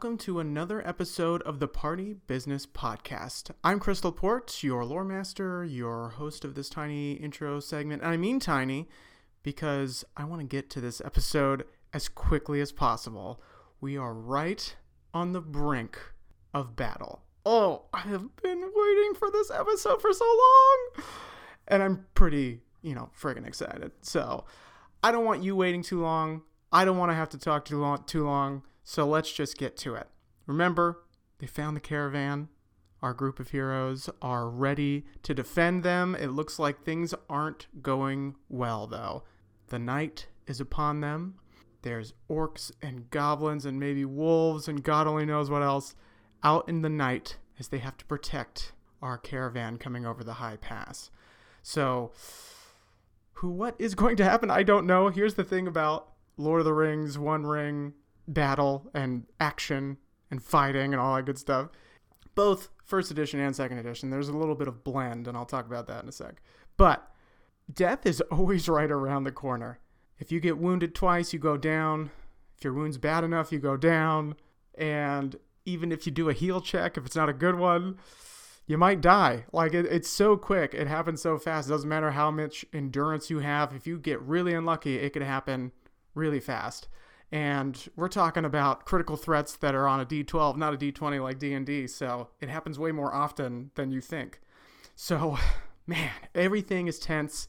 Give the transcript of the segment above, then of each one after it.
Welcome to another episode of the Party Business Podcast. I'm Crystal Port, your lore master, your host of this tiny intro segment. And I mean tiny because I want to get to this episode as quickly as possible. We are right on the brink of battle. Oh, I have been waiting for this episode for so long. And I'm pretty, you know, friggin' excited. So, I don't want you waiting too long. I don't want to have to talk too long too long. So let's just get to it. Remember, they found the caravan. Our group of heroes are ready to defend them. It looks like things aren't going well, though. The night is upon them. There's orcs and goblins and maybe wolves and God only knows what else out in the night as they have to protect our caravan coming over the high pass. So, who what is going to happen? I don't know. Here's the thing about Lord of the Rings, One Ring, battle and action and fighting and all that good stuff. Both first edition and second edition, there's a little bit of blend, and I'll talk about that in a sec. But death is always right around the corner. If you get wounded twice, you go down. If your wound's bad enough, you go down. And even if you do a heal check, if it's not a good one, you might die. Like it, it's so quick. It happens so fast. It doesn't matter how much endurance you have. If you get really unlucky, it could happen really fast and we're talking about critical threats that are on a d12 not a d20 like d&d so it happens way more often than you think. So man everything is tense.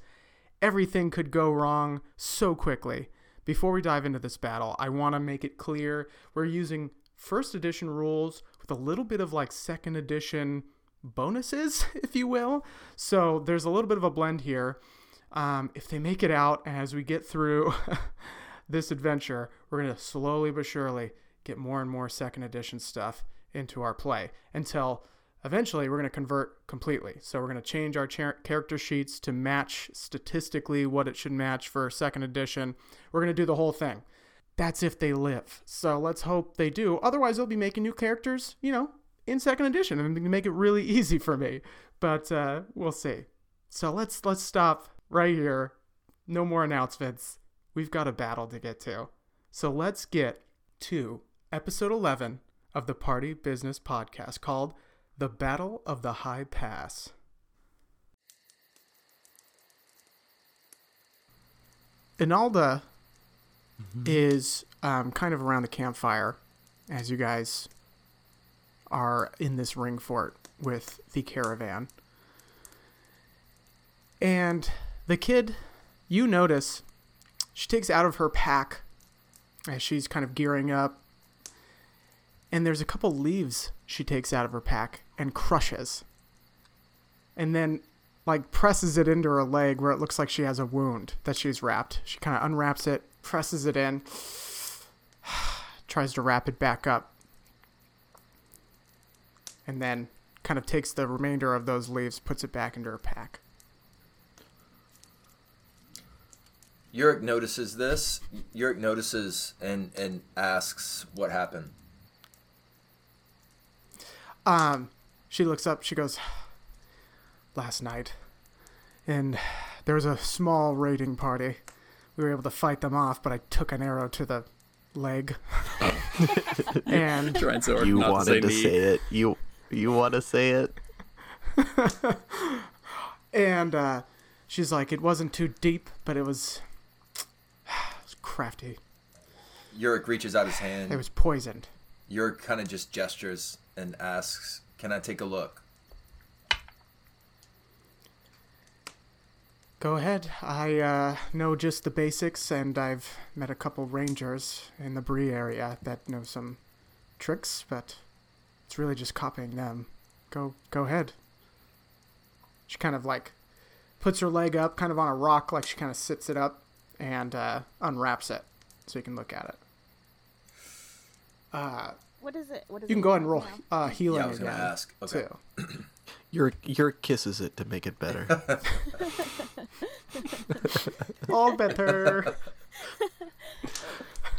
Everything could go wrong so quickly. Before we dive into this battle i want to make it clear we're using first edition rules with a little bit of like second edition bonuses if you will. So there's a little bit of a blend here. Um, if they make it out as we get through this adventure, we're going to slowly but surely get more and more second edition stuff into our play until eventually we're going to convert completely. So we're going to change our char- character sheets to match statistically what it should match for second edition. We're going to do the whole thing. That's if they live. So let's hope they do. Otherwise, they'll be making new characters, you know, in second edition and make it really easy for me. But uh, we'll see. So let's let's stop right here. No more announcements we've got a battle to get to. So let's get to episode 11 of the Party Business Podcast called The Battle of the High Pass. Inalda mm-hmm. is um, kind of around the campfire as you guys are in this ring fort with the caravan. And the kid, you notice she takes out of her pack as she's kind of gearing up. And there's a couple leaves she takes out of her pack and crushes. And then like presses it into her leg where it looks like she has a wound that she's wrapped. She kind of unwraps it, presses it in, tries to wrap it back up. And then kind of takes the remainder of those leaves, puts it back into her pack. Yurik notices this. Yurik notices and and asks what happened. Um, she looks up. She goes, "Last night, and there was a small raiding party. We were able to fight them off, but I took an arrow to the leg. and so you wanted to, say, to say it. You you want to say it. and uh, she's like, it wasn't too deep, but it was crafty. Yurik reaches out his hand. It was poisoned. Yurik kind of just gestures and asks, "Can I take a look?" Go ahead. I uh, know just the basics, and I've met a couple rangers in the Bree area that know some tricks, but it's really just copying them. Go, go ahead. She kind of like puts her leg up, kind of on a rock, like she kind of sits it up, and uh, unwraps it so you can look at it. Uh, what is it? What is you can go ahead and roll uh, healing yeah, I was going to ask. Okay. Too. your your kisses it to make it better. All better.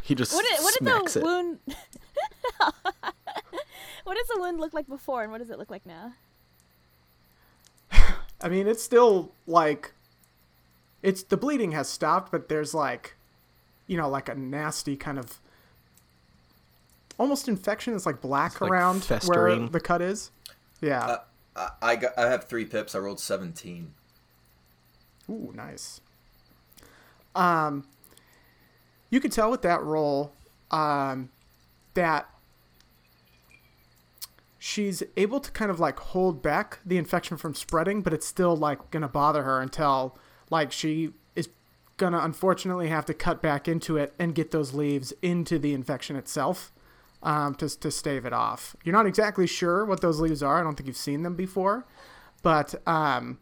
He just what, did, what did the it. wound? what does the wound look like before, and what does it look like now? I mean, it's still like it's the bleeding has stopped, but there's like, you know, like a nasty kind of almost infection. It's like black it's around like where the cut is. Yeah. Uh, I, I got. I have three pips. I rolled seventeen. Ooh, nice. Um, you could tell with that roll, um, that she's able to kind of like hold back the infection from spreading, but it's still like gonna bother her until like she is gonna unfortunately have to cut back into it and get those leaves into the infection itself um, to to stave it off. You're not exactly sure what those leaves are. I don't think you've seen them before, but um,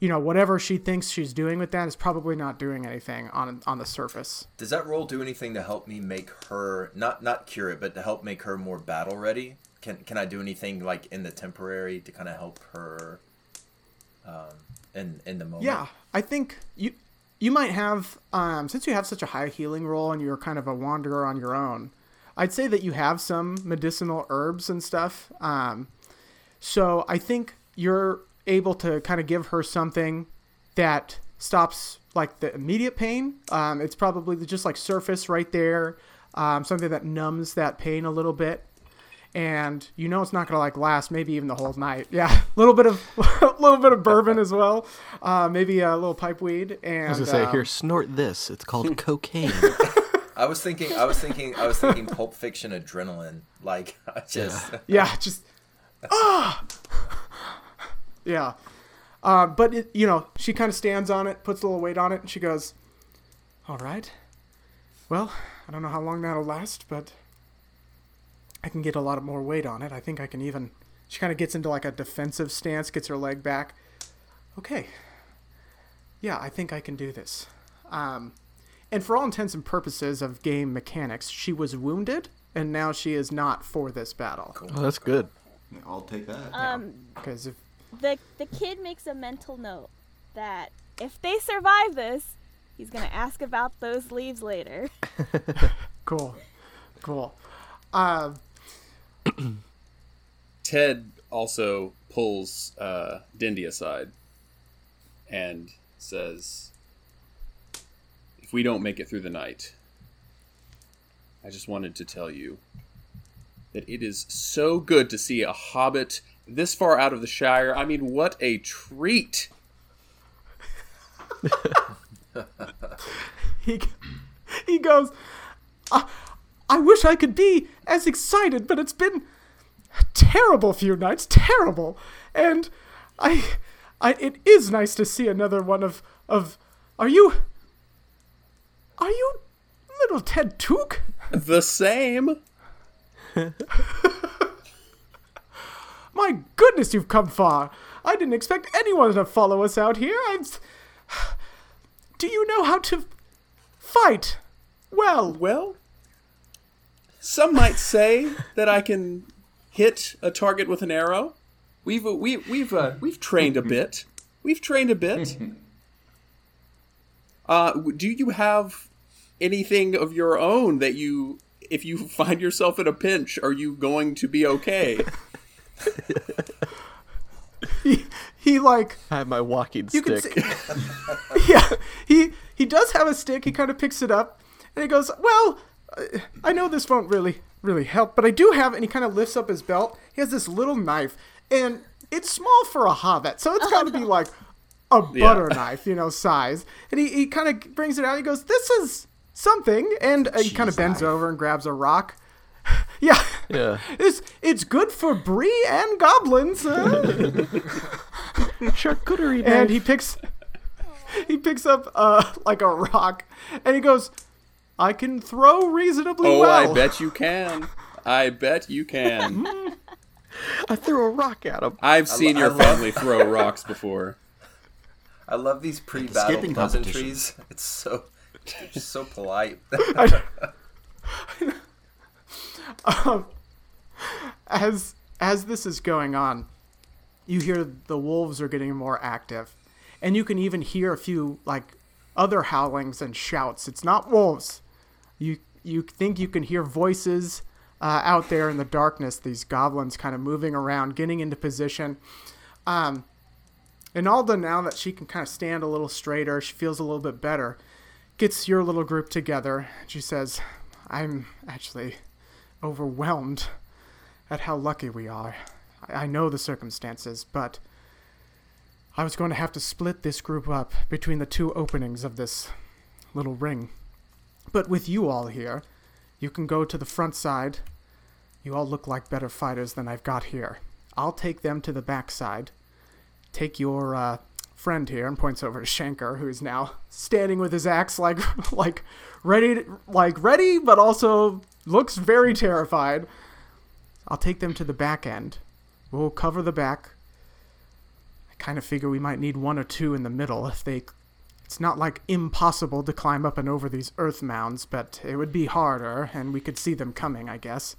you know whatever she thinks she's doing with that is probably not doing anything on on the surface. Does that roll do anything to help me make her not not cure it, but to help make her more battle ready? Can can I do anything like in the temporary to kind of help her? Um, in in the moment. Yeah, I think you you might have um, since you have such a high healing roll and you're kind of a wanderer on your own. I'd say that you have some medicinal herbs and stuff. Um, so I think you're able to kind of give her something that stops like the immediate pain. Um, it's probably just like surface right there, um, something that numbs that pain a little bit. And you know it's not gonna like last maybe even the whole night. Yeah, a little bit of a little bit of bourbon as well, uh, maybe a little pipe weed. And I was gonna say, um, here, snort this. It's called cocaine. I was thinking, I was thinking, I was thinking, Pulp Fiction adrenaline. Like, just yeah, yeah just ah, yeah. Uh, but it, you know, she kind of stands on it, puts a little weight on it, and she goes, "All right. Well, I don't know how long that'll last, but I can get a lot more weight on it. I think I can even." She kind of gets into like a defensive stance, gets her leg back. Okay. Yeah, I think I can do this. Um, and for all intents and purposes of game mechanics, she was wounded, and now she is not for this battle. Cool. Oh, that's good. I'll take that. Um, because if the the kid makes a mental note that if they survive this, he's gonna ask about those leaves later. cool, cool. Uh, Ted also pulls uh, Dindy aside and says, If we don't make it through the night, I just wanted to tell you that it is so good to see a hobbit this far out of the Shire. I mean, what a treat! he, he goes, I, I wish I could be as excited, but it's been a terrible few nights, terrible. And I, I, it is nice to see another one of, of, are you, are you little Ted Took? The same. My goodness, you've come far. I didn't expect anyone to follow us out here. I'm... Do you know how to fight? Well, well. Some might say that I can hit a target with an arrow. We've we, we've uh, we've trained a bit. We've trained a bit. Uh, do you have anything of your own that you if you find yourself in a pinch are you going to be okay he, he like I have my walking stick. See, yeah, he he does have a stick. He kind of picks it up and he goes, "Well, I know this won't really really help, but I do have." And he kind of lifts up his belt. He has this little knife, and it's small for a hobbit, so it's got to oh, no. be like a butter yeah. knife, you know, size. And he he kind of brings it out. He goes, "This is something," and uh, he kind of bends over and grabs a rock. yeah, yeah. It's it's good for brie and goblins. Uh. Charcuterie And he picks he picks up uh like a rock, and he goes, "I can throw reasonably oh, well." Oh, I bet you can. I bet you can. I threw a rock at him. I've seen lo- your family throw rocks before. I love these pre-battle pleasantries. It's so just so polite. um, as as this is going on, you hear the wolves are getting more active, and you can even hear a few like other howlings and shouts. It's not wolves. You you think you can hear voices uh, out there in the darkness. These goblins kind of moving around, getting into position. Um, and Alda, now that she can kind of stand a little straighter, she feels a little bit better. Gets your little group together. She says, "I'm actually overwhelmed at how lucky we are. I, I know the circumstances, but I was going to have to split this group up between the two openings of this little ring. But with you all here, you can go to the front side. You all look like better fighters than I've got here. I'll take them to the back side. Take your uh, friend here and points over to Shankar, who's now standing with his axe, like, like ready, to, like ready, but also looks very terrified. I'll take them to the back end. We'll cover the back. I kind of figure we might need one or two in the middle if they it's not like impossible to climb up and over these earth mounds, but it would be harder, and we could see them coming, I guess.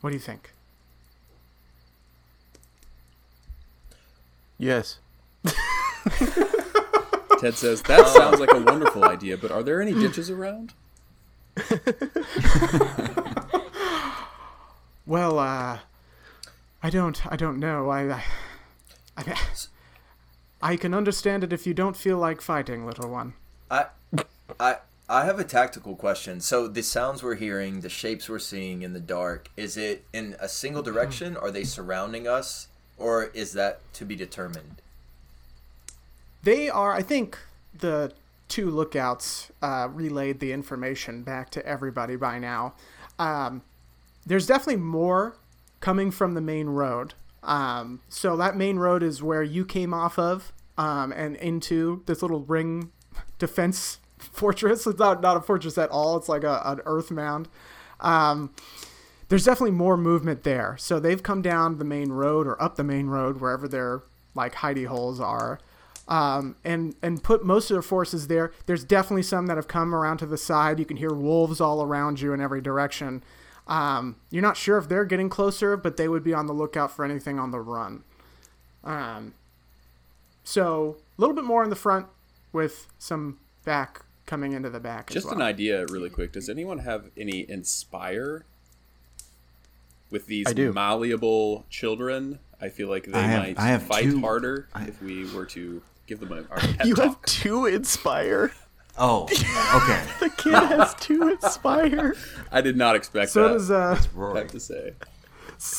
What do you think? Yes. Ted says, That sounds like a wonderful idea, but are there any ditches around? well, uh, I don't, I don't know. I, I, I, I can understand it if you don't feel like fighting, little one. I, I, I have a tactical question. So the sounds we're hearing, the shapes we're seeing in the dark, is it in a single direction? Are they surrounding us, or is that to be determined? They are. I think the two lookouts uh, relayed the information back to everybody by now. Um, there's definitely more coming from the main road. Um, so that main road is where you came off of um, and into this little ring defense fortress. It's not, not a fortress at all. It's like a, an earth mound. Um, there's definitely more movement there. So they've come down the main road or up the main road, wherever their like hidey holes are, um, and and put most of their forces there. There's definitely some that have come around to the side. You can hear wolves all around you in every direction. Um, you're not sure if they're getting closer, but they would be on the lookout for anything on the run. Um, so a little bit more in the front with some back coming into the back. Just well. an idea, really quick. Does anyone have any inspire with these malleable children? I feel like they have, might I have fight two, harder I, if we were to give them a. you talk. have two inspire. Oh, okay. the kid has two inspire. I did not expect so that. So does uh, I have to say.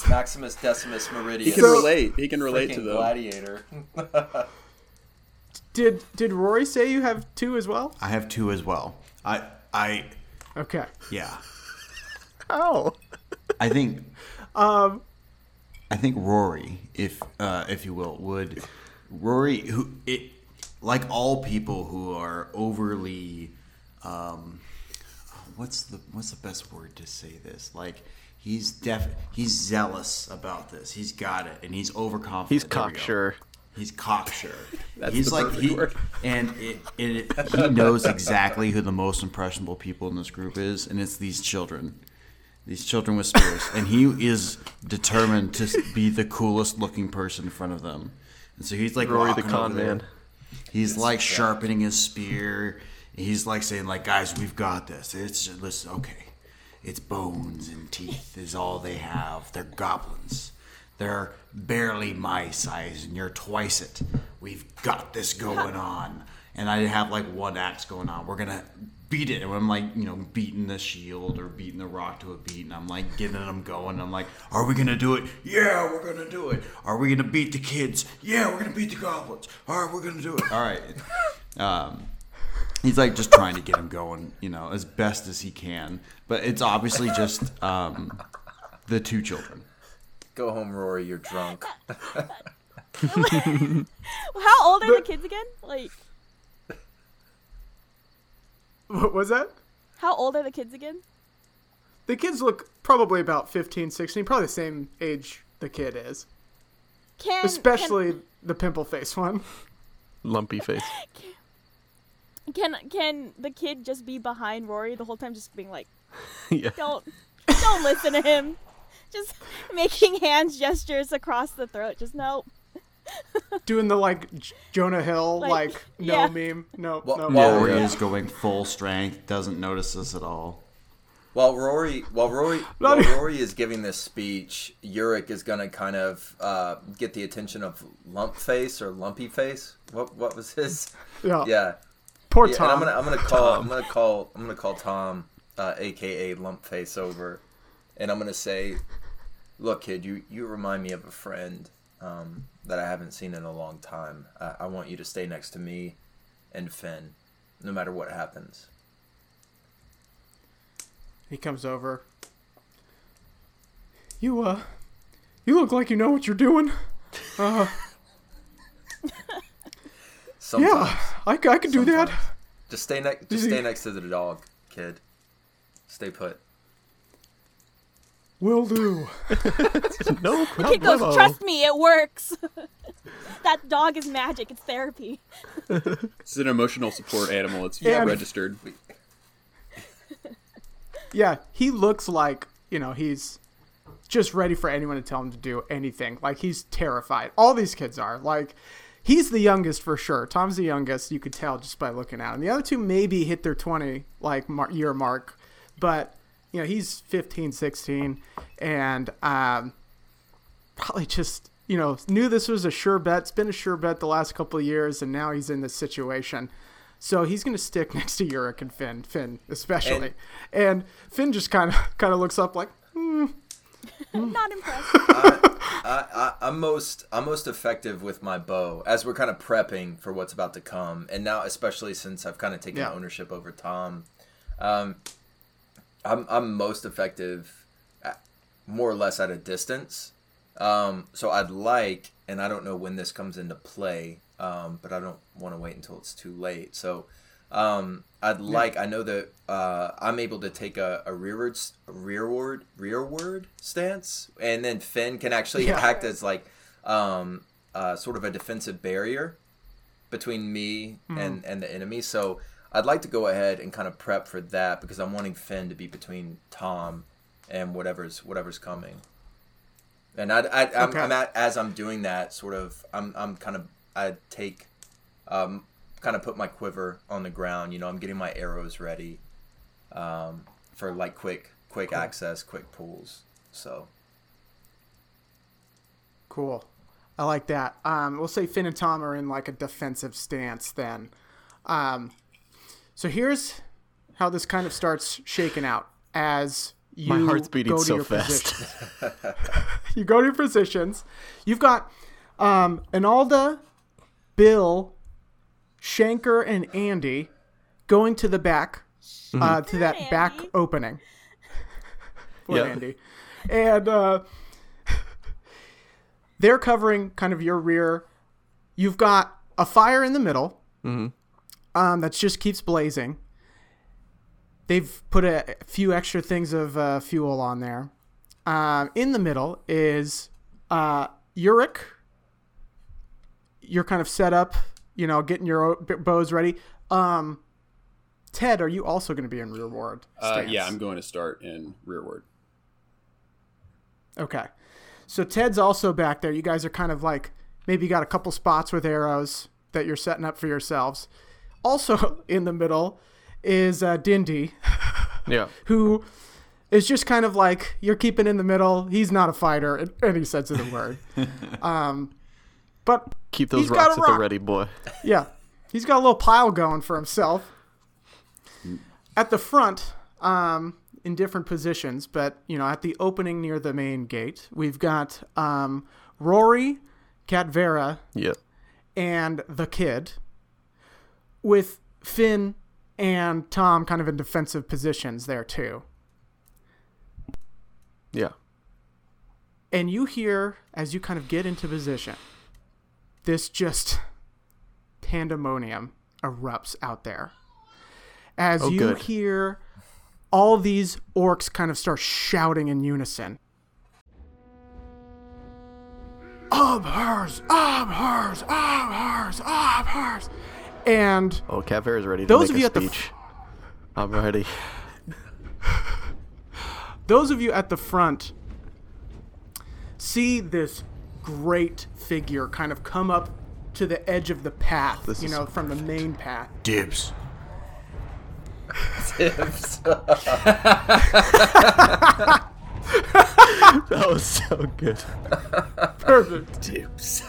Maximus Decimus Meridian. He can so, relate. He can relate to them. Gladiator. did did Rory say you have two as well? I have two as well. I I. Okay. Yeah. Oh. I think. Um. I think Rory, if uh, if you will, would Rory who it like all people who are overly um, what's the what's the best word to say this? Like he's def he's zealous about this. He's got it and he's overconfident. He's cocksure. He's cocksure. He's like he word. and it, it, he knows exactly who the most impressionable people in this group is and it's these children. These children with spears. And he is determined to be the coolest looking person in front of them. And so he's like Rory the con man He's like sharpening his spear. He's like saying, like, guys, we've got this. It's just listen, okay. It's bones and teeth is all they have. They're goblins. They're barely my size, and you're twice it. We've got this going on. And I have like one axe going on. We're gonna beat it. And I'm like, you know, beating the shield or beating the rock to a beat, and I'm like getting them going. I'm like, are we gonna do it? Yeah, we're gonna do it. Are we gonna beat the kids? Yeah, we're gonna beat the goblins. All right, we're gonna do it. All right. Um, he's like just trying to get him going, you know, as best as he can. But it's obviously just um, the two children. Go home, Rory. You're drunk. How old are the kids again? Like. What was that? How old are the kids again? The kids look probably about 15, 16, probably the same age the kid is. Can, Especially can, the pimple face one. Lumpy face. Can can the kid just be behind Rory the whole time just being like yeah. don't don't listen to him. Just making hands gestures across the throat. Just no. doing the like Jonah Hill like, like no yeah. meme. No, well, no. While Rory yeah. is going full strength, doesn't notice us at all. While Rory, while Rory, while Rory is giving this speech, Yurik is gonna kind of uh, get the attention of Lump Face or Lumpy Face. What what was his? Yeah, yeah. Poor yeah, Tom. I'm gonna I'm gonna call Tom. I'm gonna call I'm gonna call Tom, uh, aka Lump Face, over and I'm gonna say, "Look, kid, you you remind me of a friend um, that I haven't seen in a long time. I, I want you to stay next to me and Finn, no matter what happens." He comes over. You uh, you look like you know what you're doing. Uh. Sometimes. Yeah, I, I could do that. Just stay next. Just stay next to the dog, kid. Stay put. Will do. no problem. Kid goes, trust me, it works. that dog is magic. It's therapy. It's an emotional support animal. It's yeah, registered. Yeah, he looks like you know he's just ready for anyone to tell him to do anything. Like he's terrified. All these kids are like. He's the youngest for sure. Tom's the youngest. You could tell just by looking at him. The other two maybe hit their 20 like year mark, but you know he's 15 16 and um, probably just you know knew this was a sure bet it's been a sure bet the last couple of years and now he's in this situation so he's going to stick next to Yurik and Finn Finn especially and, and Finn just kind of kind of looks up like hmm. not impressed I, I, I'm most I'm most effective with my bow as we're kind of prepping for what's about to come, and now especially since I've kind of taken yeah. ownership over Tom. Um, I'm I'm most effective, at, more or less at a distance. Um, so I'd like, and I don't know when this comes into play, um, but I don't want to wait until it's too late. So um, I'd yeah. like. I know that uh, I'm able to take a, a rearward, rearward, rearward stance, and then Finn can actually yeah. act as like um, uh, sort of a defensive barrier between me mm-hmm. and and the enemy. So I'd like to go ahead and kind of prep for that because I'm wanting Finn to be between Tom and whatever's whatever's coming. And I, I I'm, okay. I'm at as I'm doing that sort of I'm I'm kind of I take um kind of put my quiver on the ground. You know, I'm getting my arrows ready um, for like quick quick cool. access, quick pulls. So cool. I like that. Um, we'll say Finn and Tom are in like a defensive stance then. Um, so here's how this kind of starts shaking out as you My heart's beating so fast. you go to your positions. You've got um, Alda, Bill, Shanker, and Andy going to the back, mm-hmm. uh, to that Andy. back opening. Poor yep. Andy. And uh, they're covering kind of your rear. You've got a fire in the middle. Mm-hmm um, that just keeps blazing. They've put a few extra things of uh, fuel on there. Um, in the middle is uh, Yurik. You're kind of set up, you know, getting your bows ready. Um, Ted, are you also going to be in rearward? Uh, yeah, I'm going to start in rearward. Okay. So Ted's also back there. You guys are kind of like maybe you got a couple spots with arrows that you're setting up for yourselves. Also in the middle is uh, Dindy. yeah. Who is just kind of like you're keeping in the middle. He's not a fighter in any sense of the word. um, but keep those rocks at rock. the ready, boy. Yeah, he's got a little pile going for himself. At the front, um, in different positions, but you know, at the opening near the main gate, we've got um, Rory, Cat Vera, yeah, and the kid with Finn and Tom kind of in defensive positions there too. Yeah. And you hear as you kind of get into position, this just pandemonium erupts out there. As oh, you good. hear all these orcs kind of start shouting in unison. Abhurs! Abhurs! Abhurs! Abhurs! And oh, Caver is ready to those make of you a speech. At the f- I'm ready. those of you at the front see this great figure kind of come up to the edge of the path, this you know, from the main path. Dibs. Dibs. that was so good. Perfect. Dibs.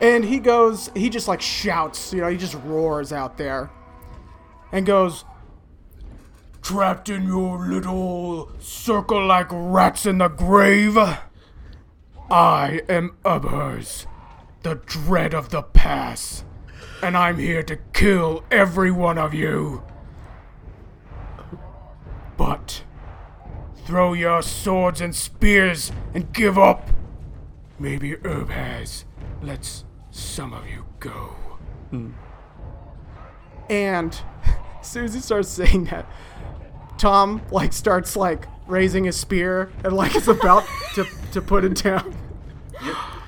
And he goes, he just like shouts, you know, he just roars out there and goes, trapped in your little circle like rats in the grave. I am Ubbers, the dread of the pass, and I'm here to kill every one of you. But throw your swords and spears and give up. Maybe Herb has lets some of you go. And as soon as he starts saying that, Tom like starts like raising his spear and like is about to, to put it down.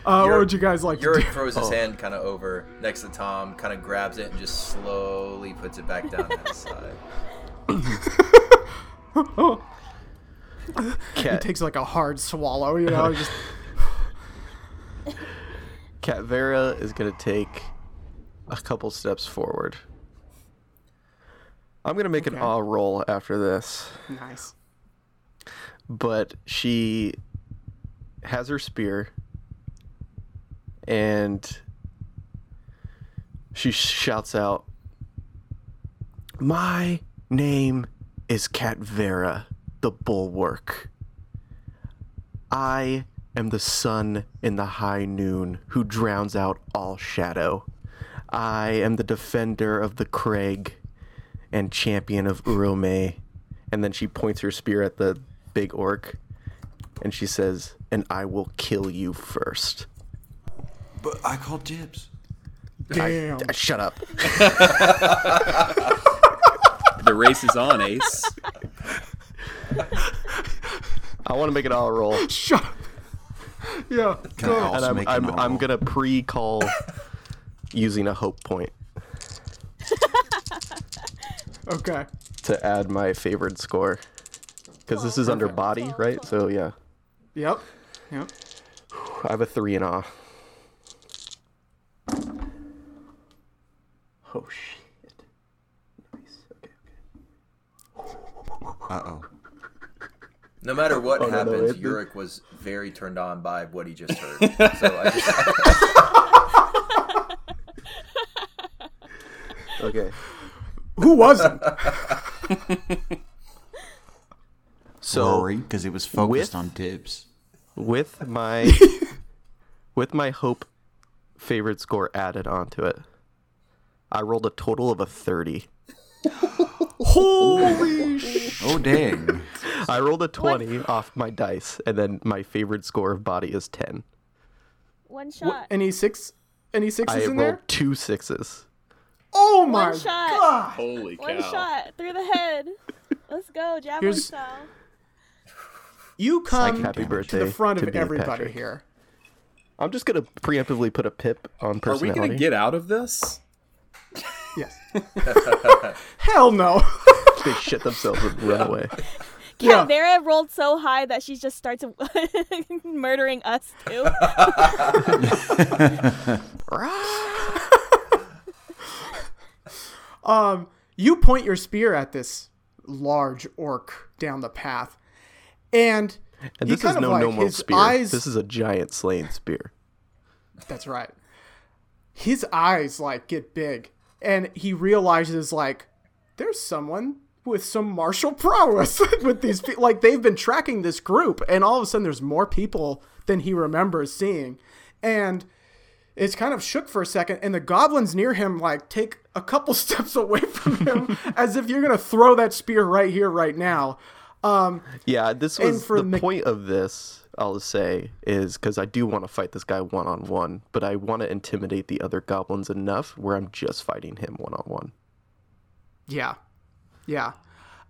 Uh, what would you guys like to Yurik do? throws his hand kind of over next to Tom, kind of grabs it and just slowly puts it back down to his side. He takes like a hard swallow, you know, just Cat Vera is gonna take a couple steps forward. I'm gonna make an Okay. awe roll after this, nice. but she has her spear and she shouts out, My name is Cat Vera, the Bulwark. I am the sun in the high noon who drowns out all shadow. I am the defender of the Craig and champion of Urome. And then she points her spear at the big orc and she says, And I will kill you first. But I called dibs. Damn. Uh, Shut up. The race is on, Ace. I want to make an awe roll. Shut up. Yeah. Can I also And I'm, make I'm, I'm oral? going to pre call using a hope point Okay. to add my favorite score. Because this is under body, right? So, yeah. Yep. Yep. I have a three in awe. Oh shit! Nice. Okay. Okay. Uh oh. No matter what Oh, no, no, happens, it- Yurik was very turned on by what he just heard. so I just, Okay. Okay. Who wasn't? So because it was focused with- on dibs. with my with my hope favorite score added onto it, I rolled a total of a thirty. Holy sh! Oh dang! I rolled a twenty off my dice, and then my favorite score of body is ten. One shot. Any six? Any sixes I in rolled there? two sixes. Oh my One shot. god! Holy cow. One shot through the head. Let's go, javelin Here's- style. You come happy to birthday the front to of Beat everybody Patrick. here. I'm just gonna preemptively put a pip on personality. Are we personality. gonna get out of this? Yes. Hell no. They shit themselves and run away. Yeah. Rolled so high that she just starts murdering us too. Um, you point your spear at this large orc down the path, and And this is kind of no like normal his spear. eyes. This is a giant slaying spear. That's right. His eyes like get big, and he realizes like there's someone with some martial prowess with these people. Like they've been tracking this group, and all of a sudden there's more people than he remembers seeing, and it's kind of shook for a second. And the goblins near him like take a couple steps away from him, as if you're gonna throw that spear right here, right now. Um, Yeah, this was for the Mc- point of this. I'll say is because I do want to fight this guy one on one, but I want to intimidate the other goblins enough where I'm just fighting him one on one. yeah, yeah.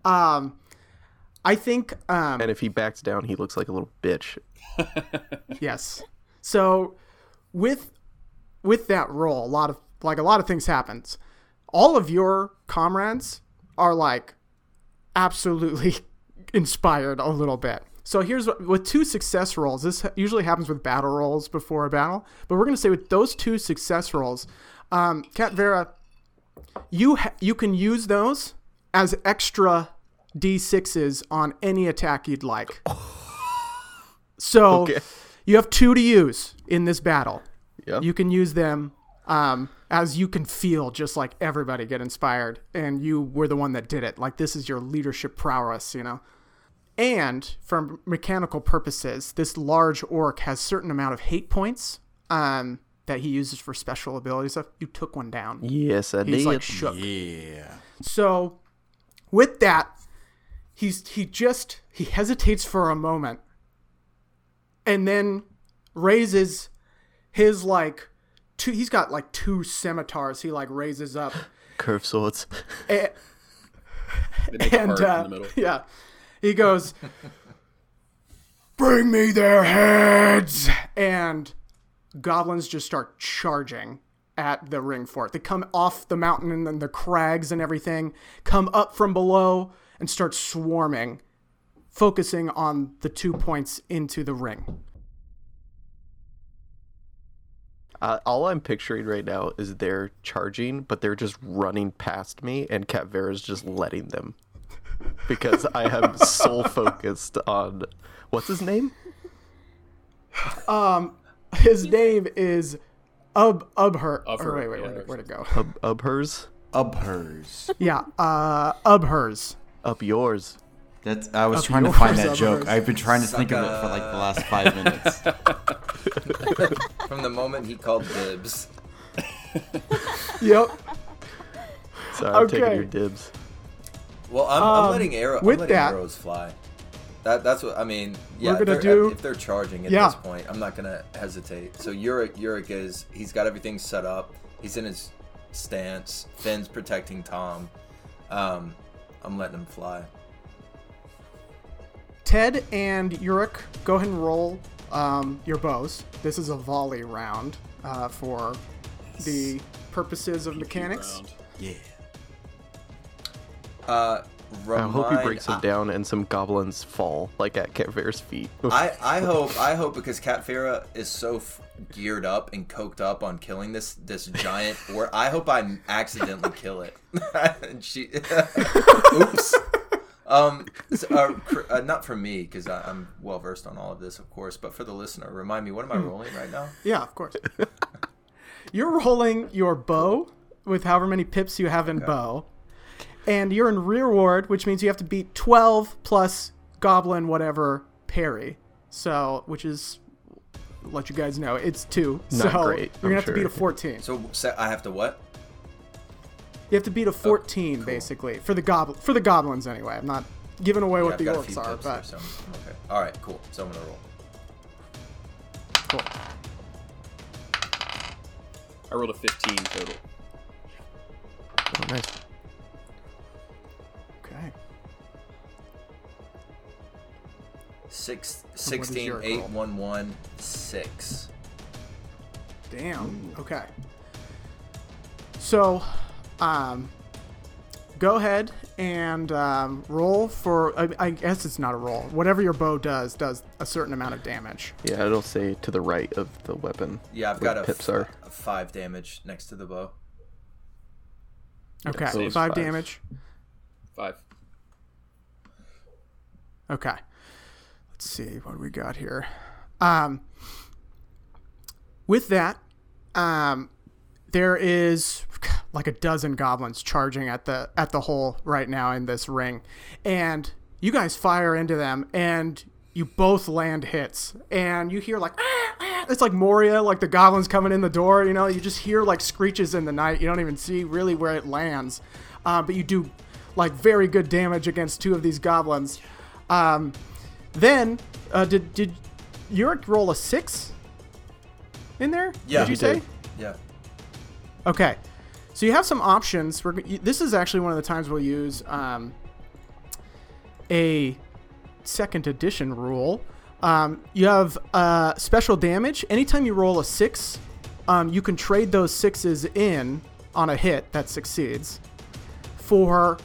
Um, I think um, And if he backs down, he looks like a little bitch. Yes. So with with that roll, a lot of like a lot of things happens. All of your comrades are like absolutely inspired a little bit. So here's what with two success rolls. This usually happens with battle rolls before a battle, but we're gonna say with those two success rolls, um, Cat Vera, you ha- you can use those as extra d6s on any attack you'd like. So Okay. you have two to use in this battle. Yep. You can use them Um, as you can feel, just like everybody get inspired, and you were the one that did it. Like this is your leadership prowess, you know. And for mechanical purposes, this large orc has certain amount of hate points um, that he uses for special ability stuff. You took one down. Yes, I He's did. like shook. Yeah. So, with that, he's he just he hesitates for a moment, and then raises his like two. He's got like two scimitars. He like raises up, Curve swords. and, They make a and uh, in the middle. yeah, he goes, "Bring me their heads!" And goblins just start charging at the ring fort. They come off the mountain and then the crags and everything, come up from below and start swarming, focusing on the two points into the ring. Uh, all I'm picturing right now is they're charging, but they're just running past me, and Cat Vera's just letting them. Because I am so focused on what's his name? Um, his name is Ub Ubher. Ubher, Or wait, wait, yeah. where'd, where'd it go? Ub Ubhers? Up hers. yeah, uh, Ubhers. Up yours. That's. I was Up trying to find that joke. yours. I've been trying to think of it for like the last five minutes. From the moment he called dibs. Yep. Sorry, I'm taking your dibs. Well, I'm, Um, I'm letting arrow. I'm with letting that- arrows fly. That that's what I mean. Yeah, We're if gonna they're, do- if they're charging at Yeah. this point, I'm not gonna hesitate. So Yurik, Yurik is he's got everything set up. He's in his stance. Finn's protecting Tom. Um, I'm letting him fly. Ted and Yurik, go ahead and roll um, your bows. This is a volley round uh, for the purposes of mechanics. Yeah. Uh, I hope he breaks them I- down and some goblins fall, like at Cat Vera's feet. I, I hope I hope because Cat Farah is so f- geared up and coked up on killing this this giant or I hope I accidentally kill it. She, oops. Um, so, uh, cr- uh, not for me because I'm well versed on all of this, of course, but for the listener, remind me what am I rolling right now? Yeah, of course. you're rolling your bow with however many pips you have in bow, and you're in rear ward, which means you have to beat 12 plus goblin whatever parry. So, which is let you guys know it's two. Not so great, You're gonna have to beat a 14. So se- I have to what? You have to beat a 14 basically for the goblin for the goblins anyway. I'm not giving away Yeah, what I've the orcs few are, pips there, but so okay. All right, cool. So I'm gonna roll. cool. I rolled a 15 total. Oh, nice. Six, 16, 8, 1, 1, 6. Damn. Okay. So, um, go ahead and um, roll for. I, I guess it's not a roll. Whatever your bow does does a certain amount of damage. Yeah, it'll say to the right of the weapon. Yeah, I've got a, pips f- are. a 5 damage next to the bow. Okay, so five, five. damage. Five. Okay. Let's see what we got here. Um, with that, um, there is like a dozen goblins charging at the at the hole right now in this ring, and you guys fire into them, and you both land hits, and you hear like "Ah, ah." it's like Moria, like the goblins coming in the door. You know, you just hear like screeches in the night. You don't even see really where it lands, uh, but you do like very good damage against two of these goblins. Um, then uh, did did Yurik roll a six in there? Yeah, did you say? did. Yeah. Okay, so you have some options. We're, this is actually one of the times we'll use um, a second edition rule. Um, you have uh, special damage. Anytime you roll a six, um, you can trade those sixes in on a hit that succeeds. For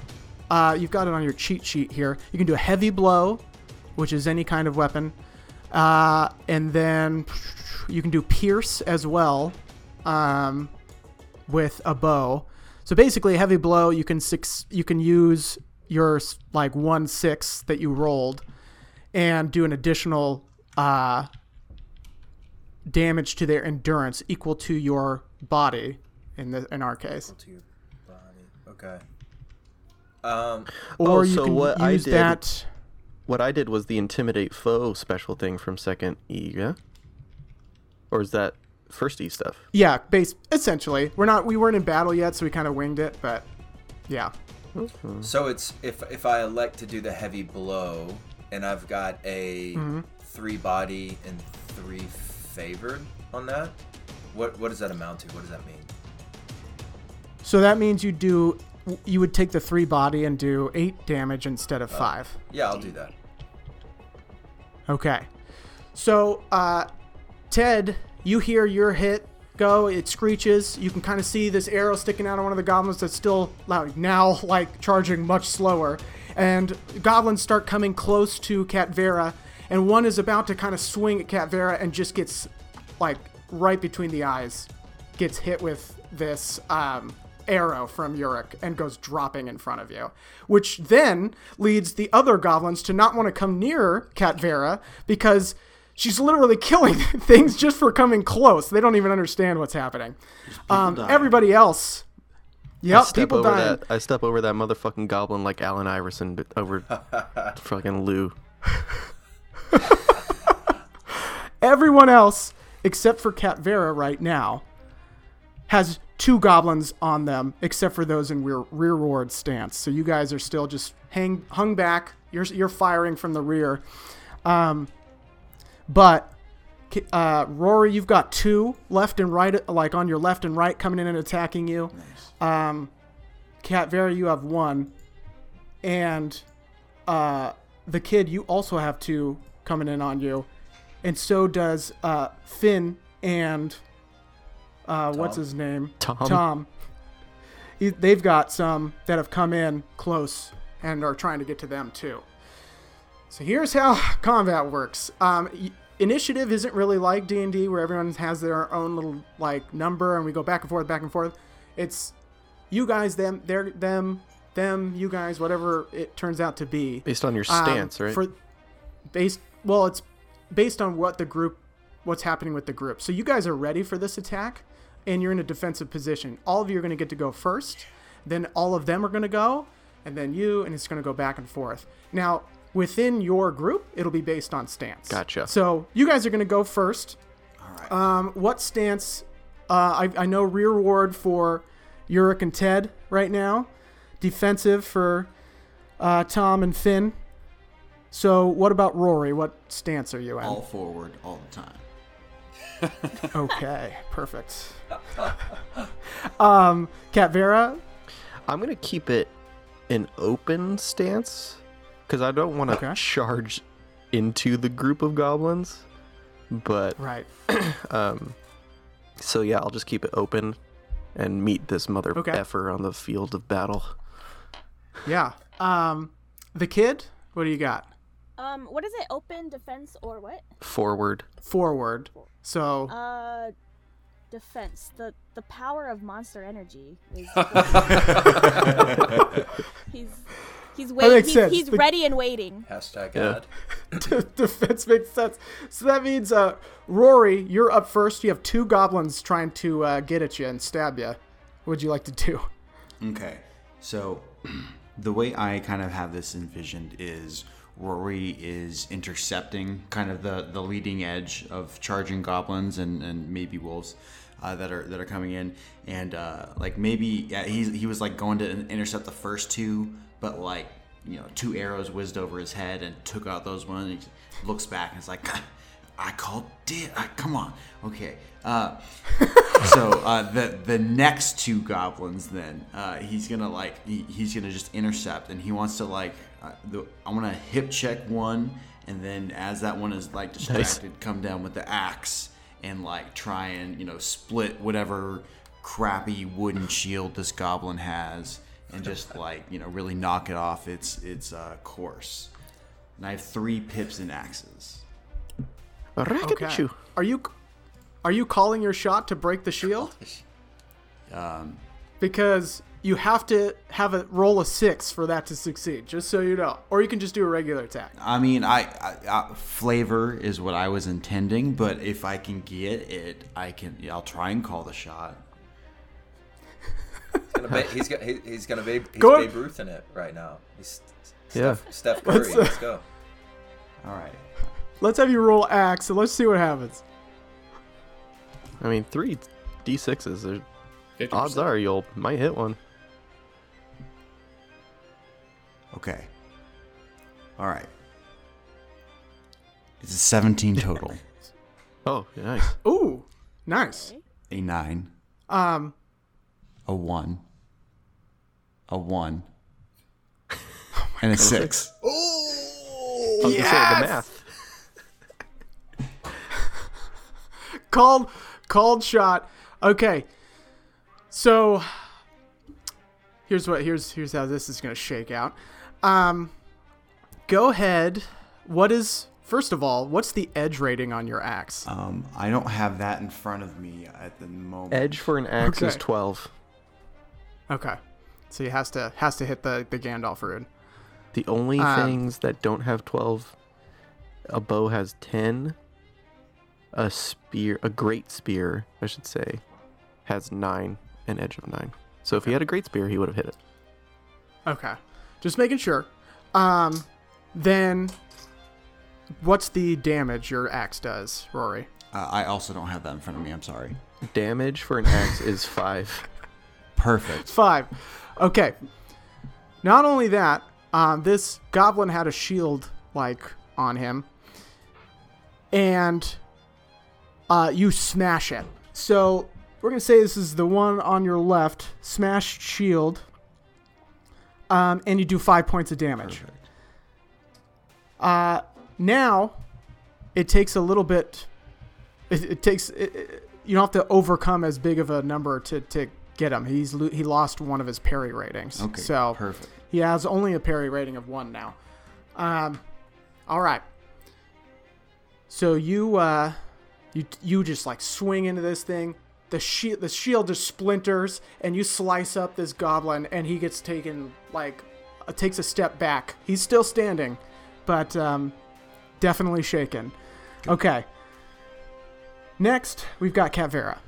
uh, you've got it on your cheat sheet here. You can do a heavy blow, which is any kind of weapon, uh, and then you can do pierce as well. Um, with a bow. So basically, a heavy blow you can six you can use your like one six that you rolled, and do an additional uh, damage to their endurance equal to your body. In the in our case, Equal To your body. Okay. Um. or Oh, you so can what I use did- that. What I did was the intimidate foe special thing from second E, yeah? Or is that first E stuff? Yeah, base essentially. We're not we weren't in battle yet, so we kind of winged it, but yeah. So it's if if I elect to do the heavy blow, and I've got a mm-hmm. three body and three favored on that. What what does that amount to? What does that mean? So that means you do you would take the 3 body and do 8 damage instead of uh, 5. Yeah, I'll do that. Okay. So, uh, Ted, you hear your hit go. It screeches. You can kind of see this arrow sticking out of one of the goblins that's still like now like charging much slower. And goblins start coming close to Cat Vera, and one is about to kind of swing at Cat Vera and just gets like right between the eyes, gets hit with this um, arrow from Yurik and goes dropping in front of you, which then leads the other goblins to not want to come near Cat Vera because she's literally killing things just for coming close. They don't even understand what's happening. Um, everybody else, I yep, step people over dying. that. I step over that motherfucking goblin like Allen Iverson over fucking Lou. Everyone else, except for Cat Vera right now, has two goblins on them, except for those in rear rearward stance. So you guys are still just hang hung back. You're you're firing from the rear, um, but uh, Rory, you've got two left and right, like on your left and right, coming in and attacking you. Um, Cat Vera, you have one, and uh, the kid, you also have two coming in on you, and so does uh, Finn and uh, what's his name? Tom. Tom. He- They've got some that have come in close and are trying to get to them too. So here's how combat works. Um, y- initiative isn't really like D and D, where everyone has their own little like number, and we go back and forth, back and forth. It's you guys, them, they're them, them, you guys, whatever it turns out to be. Based on your Um, stance, right? For based, well, it's based on what the group, what's happening with the group. So you guys are ready for this attack, and you're in a defensive position. All of you are going to get to go first. Then all of them are going to go, and then you, and it's going to go back and forth. Now within your group, it'll be based on stance. Gotcha. So you guys are going to go first. All right. Um, what stance? Uh, I, I know rear ward for Yurik and Ted right now. Defensive for uh, Tom and Finn. So what about Rory? What stance are you in? all forward all the time. Okay, perfect. um, Cat Vera. I'm gonna keep it an open stance because I don't want to Okay. charge into the group of goblins. But Right. um, so yeah, I'll just keep it open and meet this mother Okay. effer on the field of battle. Yeah. Um, the kid. What do you got? Um, what is it? Open defense or what? Forward. Forward. So Uh, defense. The the power of monster energy is. he's he's waiting. He's, he's The- ready and waiting. Hashtag Yeah. ad. defense makes sense. So that means, uh, Rory, you're up first. You have two goblins trying to uh, get at you and stab you. What would you like to do? Okay, so the way I kind of have this envisioned is Rory is intercepting kind of the, the leading edge of charging goblins and, and maybe wolves uh, that are that are coming in, and uh, like maybe yeah, he's, he was like going to intercept the first two, but like you know two arrows whizzed over his head and took out those ones. And he looks back and it's like. I called did I, come on okay uh, so uh, the the next two goblins then uh, he's gonna like he, he's gonna just intercept and he wants to like uh, the, I want to hip check one and then as that one is like distracted come down with the axe and like try and you know split whatever crappy wooden shield this goblin has and just like you know really knock it off its its uh, course and I have three pips and axes Rackety-choo. Are you are you calling your shot to break the shield? um, Because you have to have a roll a six for that to succeed, just so you know. Or you can just do a regular attack. I mean, I, I, I flavor is what I was intending, but if I can get it, I can. I'll try and call the shot. He's gonna, be, he's, got, he, he's gonna be he's Go Babe Ruth in it right now. He's Yeah. Steph, Steph Curry. Let's, uh, Let's go. All right. Let's have you roll axe and let's see what happens. I mean, three d6s. Odds are you'll might hit one. Okay. All right. It's a 17 total. Oh, nice. Ooh, nice. a 9, Um, a 1, a 1, and a 6. I was gonna say the math. called called shot. Okay. So here's what here's here's how this is going to shake out. Um go ahead. What is first of all, what's the edge rating on your axe? Um, I don't have that in front of me at the moment. Edge for an axe is 12. Okay. So he has to has to hit the the Gandalf rune. The only Um, things that don't have 12, a bow has 10. A spear, a great spear, I should say, has 9, an edge of 9. So if he had a great spear, he would have hit it. Okay. Just making sure. Um then what's the damage your axe does, Rory? Uh, I also don't have that in front of me. I'm sorry. Damage for an axe is 5. Perfect. Five. Okay. Not only that, um, this goblin had a shield like on him, and uh, you smash it. So we're gonna say this is the one on your left, smashed shield, um, and you do five points of damage. Uh, now, it takes a little bit. It, it takes. It, it- you don't have to overcome as big of a number to, to get him. He's lo- he lost one of his parry ratings. Okay. So perfect. he has only a parry rating of one now. Um, all right. So you uh, you you just like swing into this thing. The shield the shield just splinters, and you slice up this goblin, and he gets taken like uh, takes a step back. He's still standing, but um, definitely shaken. Okay. Next, we've got Cat Vera.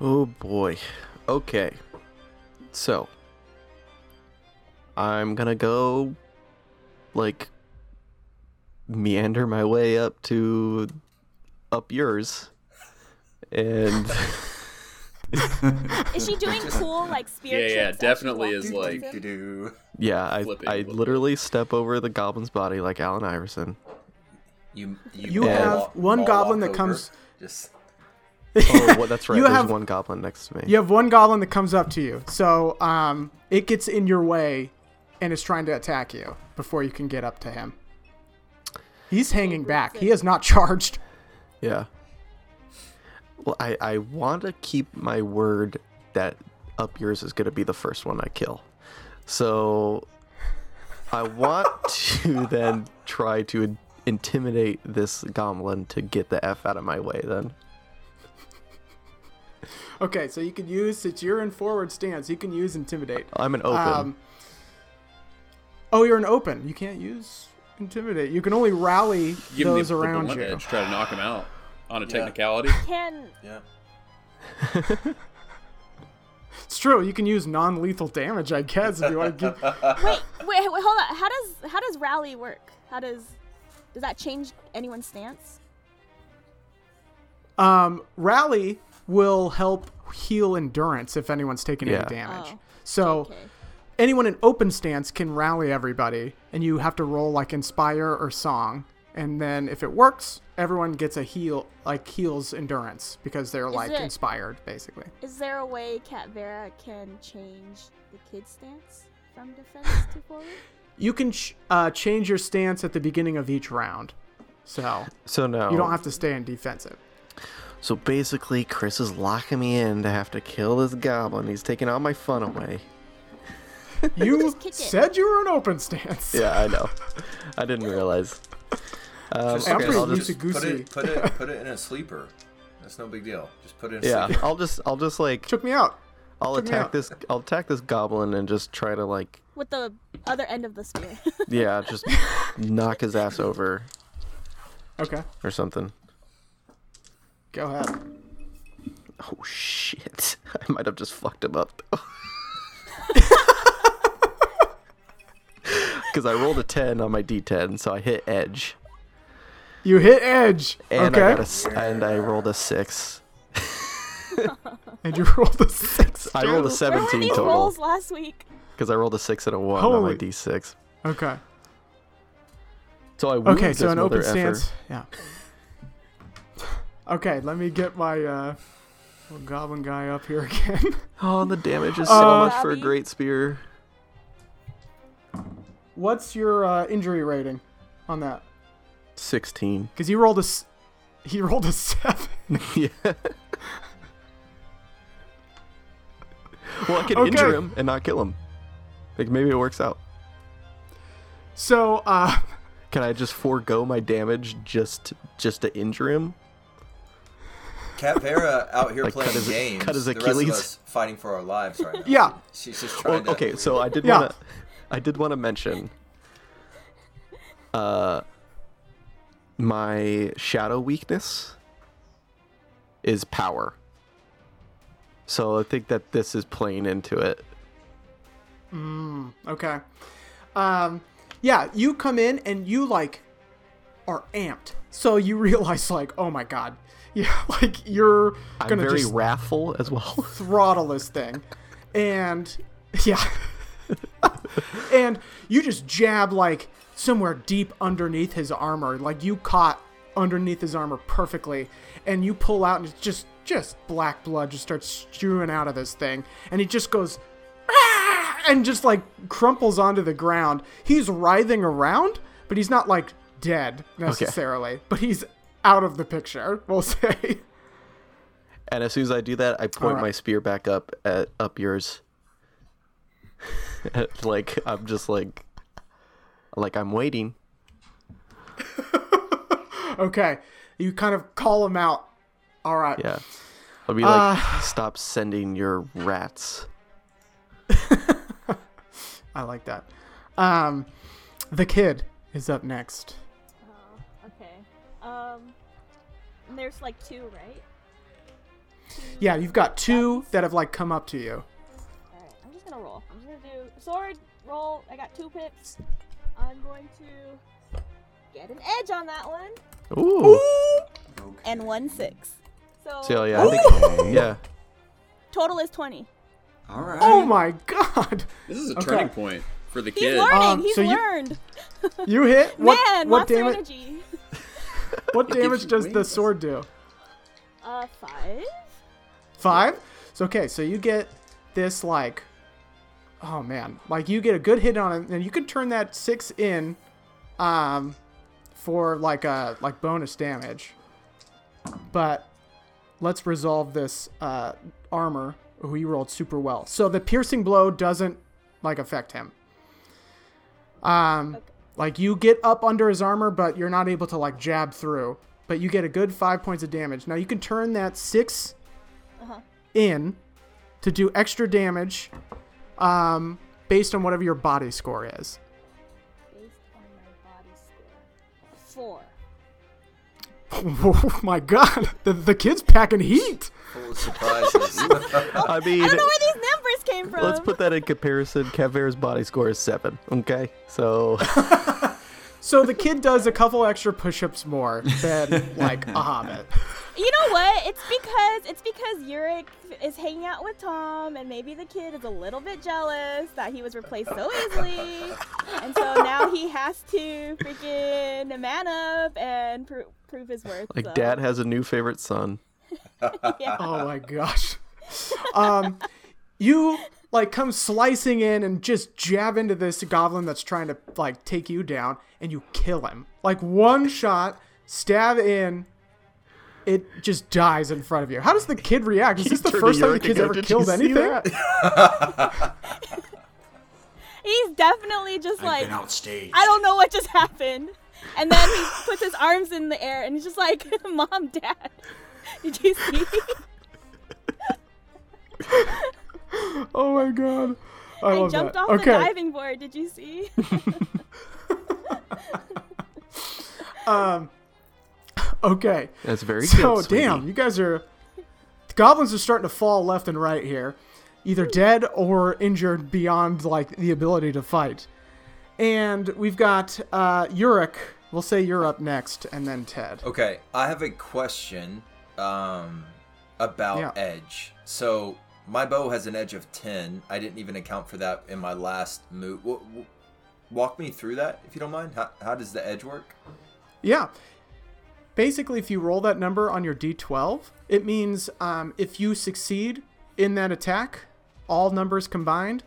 Oh boy. Okay. So I'm gonna go like meander my way up to up yours. And Is she doing cool like spear Yeah, yeah, tricks as she definitely is like- him? Do-do. yeah, I Flipping I a little literally step over the goblin's body like Allen Iverson. You you, You have walk- one goblin that over, comes- Just Oh, well, that's right. You There's have- one goblin next to me. You have one goblin that comes up to you, so um, it gets in your way and is trying to attack you before you can get up to him. He's hanging back. He has not charged. Yeah. Well, I, I want to keep my word that up yours is going to be the first one I kill. So I want to then try to in- intimidate this goblin to get the F out of my way then. Okay, so you can use since you're in forward stance, you can use intimidate. I'm an open. Um, oh, you're an open. You can't use intimidate. You can only rally Give him those the, the around you. edge, try to knock him out on a Yeah. technicality. Can yeah. It's true. You can use non-lethal damage, I guess, if you want to give. wait, wait, wait, hold on. How does how does rally work? How does does that change anyone's stance? Um, rally will help heal endurance if anyone's taking Yeah. any damage. Oh, So Okay. anyone in open stance can rally everybody, and you have to roll like inspire or song, and then if it works, everyone gets a heal like heals endurance because they're like it- inspired basically. Is there a way Cat Vera can change the kid stance from defense to forward? You can ch- uh, change your stance at the beginning of each round, so so now you don't have to stay in defensive. So basically, Chris is locking me in to have to kill this goblin. He's taking all my fun away. You Just kick it. said you were in open stance. Yeah, I know. I didn't realize. Um, Just, I'm okay, pretty I'll just put goosey. it put it put it in a sleeper. That's no big deal. Just put it in a yeah, sleeper. I'll just I'll just like Took me out. I'll Check me attack out. this. I'll attack this goblin and just try to like, With the other end of the spear. yeah, just knock his ass over Okay, or something. go ahead. Oh shit! I might have just fucked him up. Because I rolled a ten on my d10, so I hit edge, You hit edge. and okay, I got a s- and I rolled a six. and you rolled a six. I rolled a Where were seventeen these total rolls last week? because I rolled a six and a one on my d6. Okay. So I wound Okay, so an open mother effer. stance. Yeah. Okay, let me get my uh, goblin guy up here again. Oh, the damage is so Uh, much for a great spear. What's your uh, injury rating on that? Sixteen. Because he rolled a he rolled a seven. yeah. well, I can Okay. injure him and not kill him. Like maybe it works out. So uh, Can I just forego my damage just just to injure him? Cat Vera out here Like, playing cut his- games. cut his Achilles. the rest of us fighting for our lives right now. Yeah. She's just Well, trying to. okay, so I did Yeah. want to I did want to mention uh my shadow weakness is power. So I think that this is playing into it. okay. Um, yeah, you come in and you like are amped. So you realize like, oh my god, yeah, like you're I'm gonna very just wrathful as well. throttle this thing. And yeah. and you just jab like somewhere deep underneath his armor. Like you caught underneath his armor perfectly. And you pull out and it's just just black blood just starts strewing out of this thing. And he just goes "Ah!" and just like crumples onto the ground. He's writhing around, but he's not like dead necessarily. But he's out of the picture, we'll say. And as soon as I do that, I point Alright. my spear back up at up yours. like I'm just like like I'm waiting. Okay. You kind of call him out. All right. Yeah. I'll be like, stop sending your rats. I like that. Um, the kid is up next. Oh, okay. Um, and there's like two, right? Two Yeah, you've got two buttons? that have like come up to you. Alright, I'm just gonna roll. I'm just gonna do sword, roll. I got two pips. I'm going to get an edge on that one. Ooh. And one six. So, So yeah, I think, yeah. total is 20. All right. Oh my god! This is a Okay. turning point for the He's kid. learning. Um, He's so you- learned. You hit what? Man, what monster damage? energy. What damage does the wings. sword do? Uh, five. Five. So okay, so you get this like, oh man, like you get a good hit on it, and you can turn that six in, um, for like a like bonus damage. But let's resolve this uh, armor. Who he rolled super well. So the piercing blow doesn't like affect him. Um, like you get up under his armor, but you're not able to like jab through. But you get a good five points of damage. Now you can turn that 6 in to do extra damage, um, based on whatever your body score is. Based on my body score. Four. oh my god, the the kid's packing heat. Full of surprises. I mean, I don't know where these numbers came from. let's put that in comparison. Cavera's body score is seven. Okay, so So the kid does a couple extra push-ups more than like a hobbit. You know what? It's because it's because Yurik is hanging out with Tom, and maybe the kid is a little bit jealous that he was replaced so easily, and so now he has to freaking man up and pro- prove his worth. like so. dad has a new favorite son. yeah. Oh my gosh. Um, you like come slicing in and just jab into this goblin that's trying to like take you down, and you kill him. Like one shot, stab in. It just dies in front of you. How does the kid react? Is this the first time the Yurik kid's ever "Did killed anything? He's definitely just I've like been outstaged. I don't know what just happened, and then he puts his arms in the air and he's just like, "Mom, Dad, did you see?" Oh my god. I, I love jumped that. off okay. the diving board. Did you see? Okay. That's very So good. sweetie. damn, you guys are the goblins are starting to fall left and right here, either dead or injured beyond like the ability to fight. And we've got uh Yurik. We'll say you're up next, and then Ted. Okay, I have a question um, about Yeah. edge. So my bow has an edge of ten. I didn't even account for that in my last move. W- w- walk me through that, if you don't mind. How, how does the edge work? Yeah. Basically, if you roll that number on your d12, it means um, if you succeed in that attack, all numbers combined,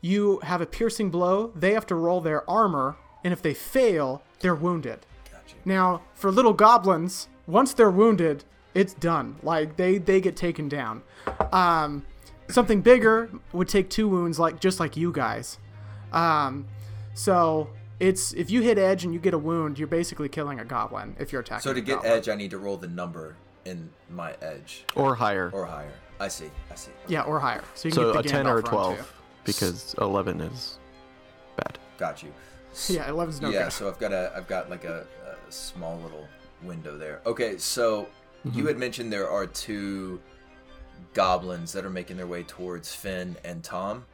you have a piercing blow. They have to roll their armor, and if they fail, they're wounded. Gotcha. Now, for little goblins, once they're wounded, it's done. Like they they get taken down. Um, something bigger would take two wounds, like just like you guys. Um, so it's if you hit edge and you get a wound, you're basically killing a goblin if you're attacking. So to a get goblin. edge, I need to roll the number in my edge Or higher. or higher. I see. I see. yeah, or higher. So you can so get a the 10 or a 12 because 11 is bad. Got you. too. Yeah, 11's no yeah, good. so I've got a I've got like a, a small little window there. Okay, so you had mentioned there are two goblins that are making their way towards Finn and Tom.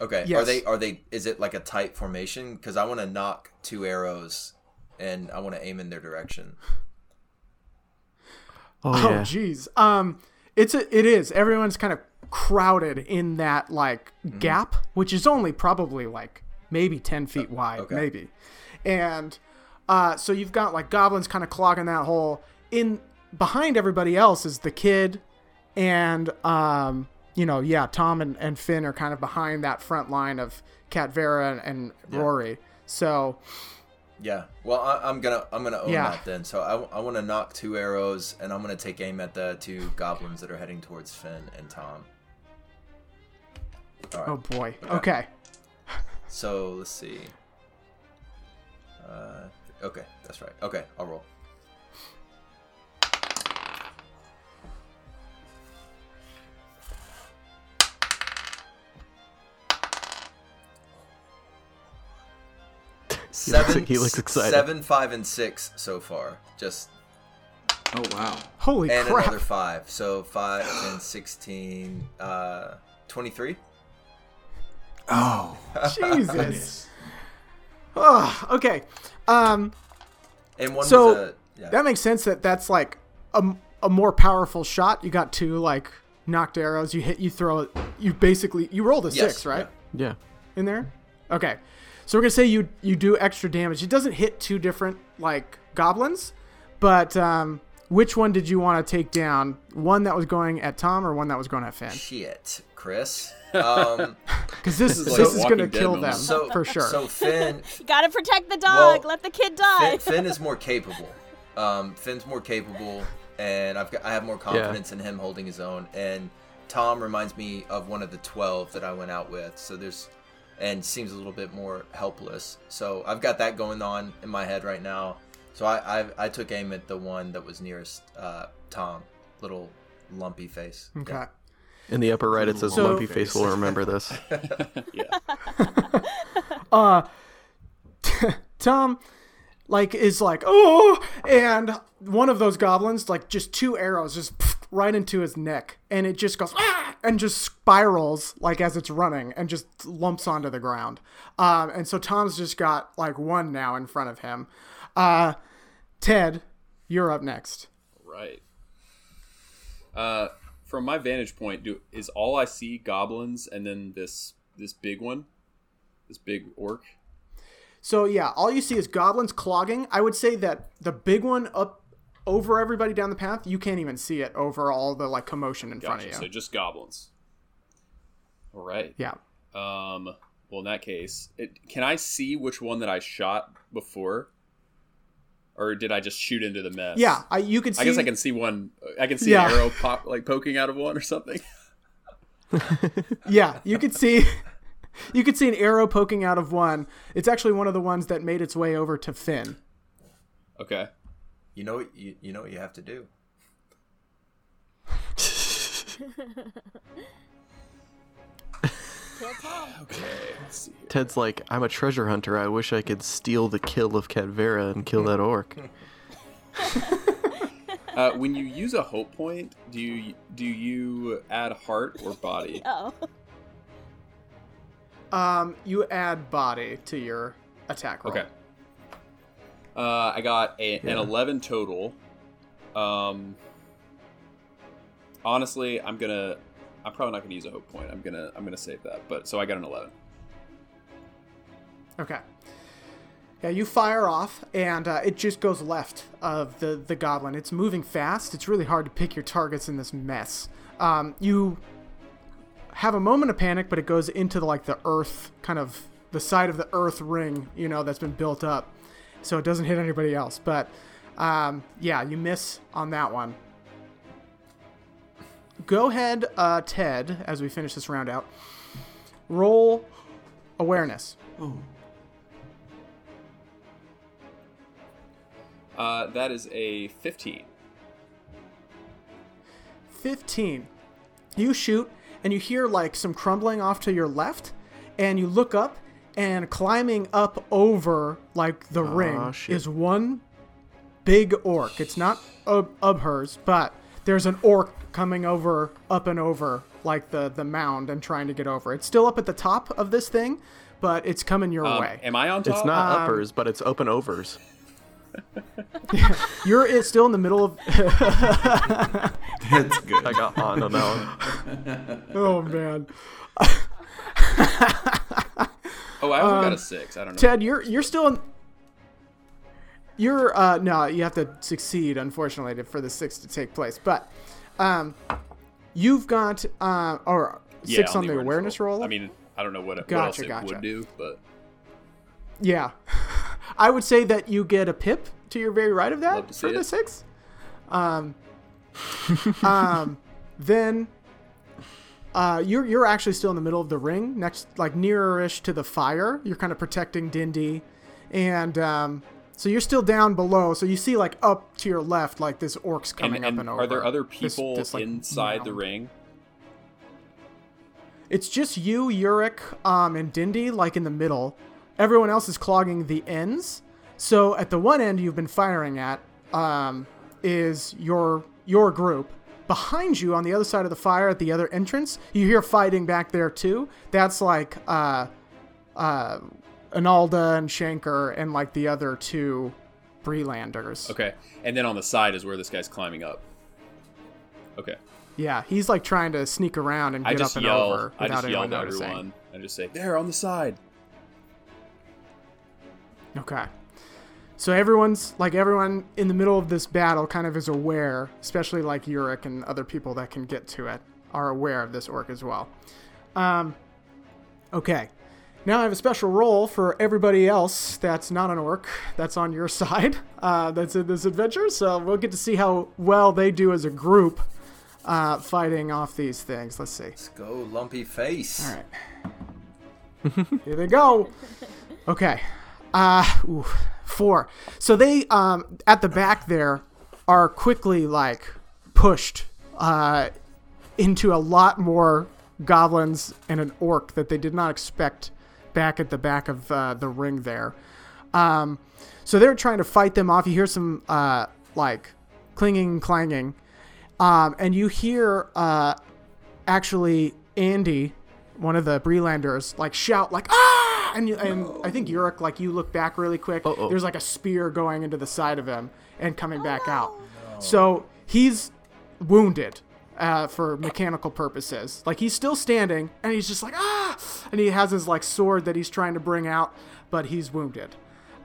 Okay, are they are they is it like a tight formation? Because I want to knock two arrows and I want to aim in their direction. Oh, yeah. Oh yeah. jeez. Um it's a it is. Everyone's kind of crowded in that like Mm-hmm. gap, which is only probably like maybe 10 feet wide, okay. maybe. And uh so you've got like goblins kind of clogging that hole. In behind everybody else is the kid and um you know, yeah, Tom and, and Finn are kind of behind that front line of Cat Vera and, and Rory. So Yeah. Well, I, I'm gonna I'm gonna own Yeah. that then. So I, I want to knock two arrows and I'm gonna take aim at the two goblins that are heading towards Finn and Tom. Right. oh boy. Okay. So let's see. Uh, okay, that's right. Okay, I'll roll. Seven, he looks excited. Seven, five, and six so far. Just Oh wow. Holy and crap. And another five. So five, and 16, uh, 23? Oh. Jesus. oh, okay. Um, And one So, was a yeah. that makes sense that that's like a, a more powerful shot. You got two like knocked arrows. You hit, you throw it. You basically you rolled a Yes, six, right? Yeah. In there. Okay. So we're gonna say you you do extra damage. It doesn't hit two different like goblins, but um, which one did you want to take down? One that was going at Tom or one that was going at Finn? Shit, Chris. Um, Because this is this is gonna kill them so for sure. So Finn, You gotta protect the dog. Well, Let the kid die. Finn, Finn is more capable. Um, Finn's more capable, and I've got I have more confidence in him holding his own. And Tom reminds me of one of the twelve that I went out with. So there's, and seems a little bit more helpless. So I've got that going on in my head right now. So I I, I took aim at the one that was nearest uh, Tom, little lumpy face. okay. Yeah. In the upper right, it says So- Lumpy Face will remember this. Yeah. Uh Tom like is like oh and one of those goblins like just two arrows just right into his neck and it just goes ah, and just spirals like as it's running and just lumps onto the ground um and so Tom's just got like one now in front of him uh Ted you're up next Right. Uh, from my vantage point, do is all I see goblins and then this this big one, this big orc. So yeah, all you see is goblins clogging. I would say that the big one up over everybody down the path, you can't even see it over all the like commotion in front Gotcha. of So you. just goblins. All right. Yeah. Um. Well, in that case, it, can I see which one that I shot before, or did I just shoot into the mess? Yeah, I, you could see. I guess I can see one. I can see Yeah. an arrow pop like poking out of one or something. Yeah, you could see. You could see an arrow poking out of one. It's actually one of the ones that made its way over to Finn. Okay. You know what you, you know what you have to do. Okay, let's see. Ted's like, I'm a treasure hunter. I wish I could steal the kill of Cadvera and kill that orc. Uh, when you use a hope point, do you do you add heart or body? Oh. Um, you add body to your attack roll. Okay. Uh, I got a, an 11 total. Um, honestly, I'm gonna. I'm probably not gonna use a hope point. I'm gonna. I'm gonna save that. But so I got an 11. Okay. Yeah, you fire off, and uh, it just goes left of the, the goblin. It's moving fast. It's really hard to pick your targets in this mess. Um, you have a moment of panic, but it goes into the, like the earth, kind of the side of the earth ring, you know, that's been built up, so it doesn't hit anybody else. But um, yeah, you miss on that one. Go ahead, uh, Ted, as we finish this round out. Roll awareness. Uh, that is a 15. 15. You shoot, and you hear like some crumbling off to your left, and you look up, and climbing up over like the ring shit. is one big orc. It's not Ub- Ubhers, but there's an orc coming over, up and over like the the mound and trying to get over. It's still up at the top of this thing, but it's coming your Um, way. am I on top? It's not Um, uppers, but it's open overs. You're it's still in the middle of. That's good. I got on on that one. oh man. Oh, I only got Um, a six. I don't know. Ted, you're you're still in. You're uh no, you have to succeed unfortunately for the six to take place. But um, you've got uh or Yeah, six on the awareness roll. I mean, I don't know what, what Gotcha, else it would do, but yeah, I would say that you get a pip to your very right of that for see the six. Um, um, then. Uh, you're you're actually still in the middle of the ring, next like nearer-ish to the fire. You're kind of protecting Dindy, and um, so you're still down below. So you see like up to your left, like this orc's coming and up and over. are there other people this, like, inside the ring? It's just you, Yurik, um, and Dindy, like in the middle. Everyone else is clogging the ends. So at the one end you've been firing at um, is your your group. Behind you, on the other side of the fire, at the other entrance, you hear fighting back there too. That's like uh, uh, Analda and Shanker and like the other two Bree-landers. Okay, and then on the side is where this guy's climbing up. Okay, Yeah, he's like trying to sneak around and I get just up and yell. over I without just yell anyone to noticing. everyone and just say, "There on the side." Okay. So everyone's like everyone in the middle of this battle kind of is aware, especially like Yurik and other people that can get to it are aware of this orc as well. Um, okay. Now I have a special role for everybody else that's not an orc that's on your side uh, that's in this adventure. So we'll get to see how well they do as a group uh, fighting off these things. Let's see. Let's go, lumpy face. All right. Here they go. Okay. Uh, ooh, four. So they, um, at the back there, are quickly like pushed uh, into a lot more goblins and an orc that they did not expect back at the back of uh, the ring there. Um, so they're trying to fight them off. You hear some uh, like clinging clanging, um, and you hear uh, actually Andy, one of the Bree-landers, like shout like ah, and you, and I think Yurik like you look back really quick. Uh-oh. There's like a spear going into the side of him and coming back out. So he's wounded uh, for mechanical purposes. Like he's still standing and he's just like ah, and he has his like sword that he's trying to bring out, but he's wounded.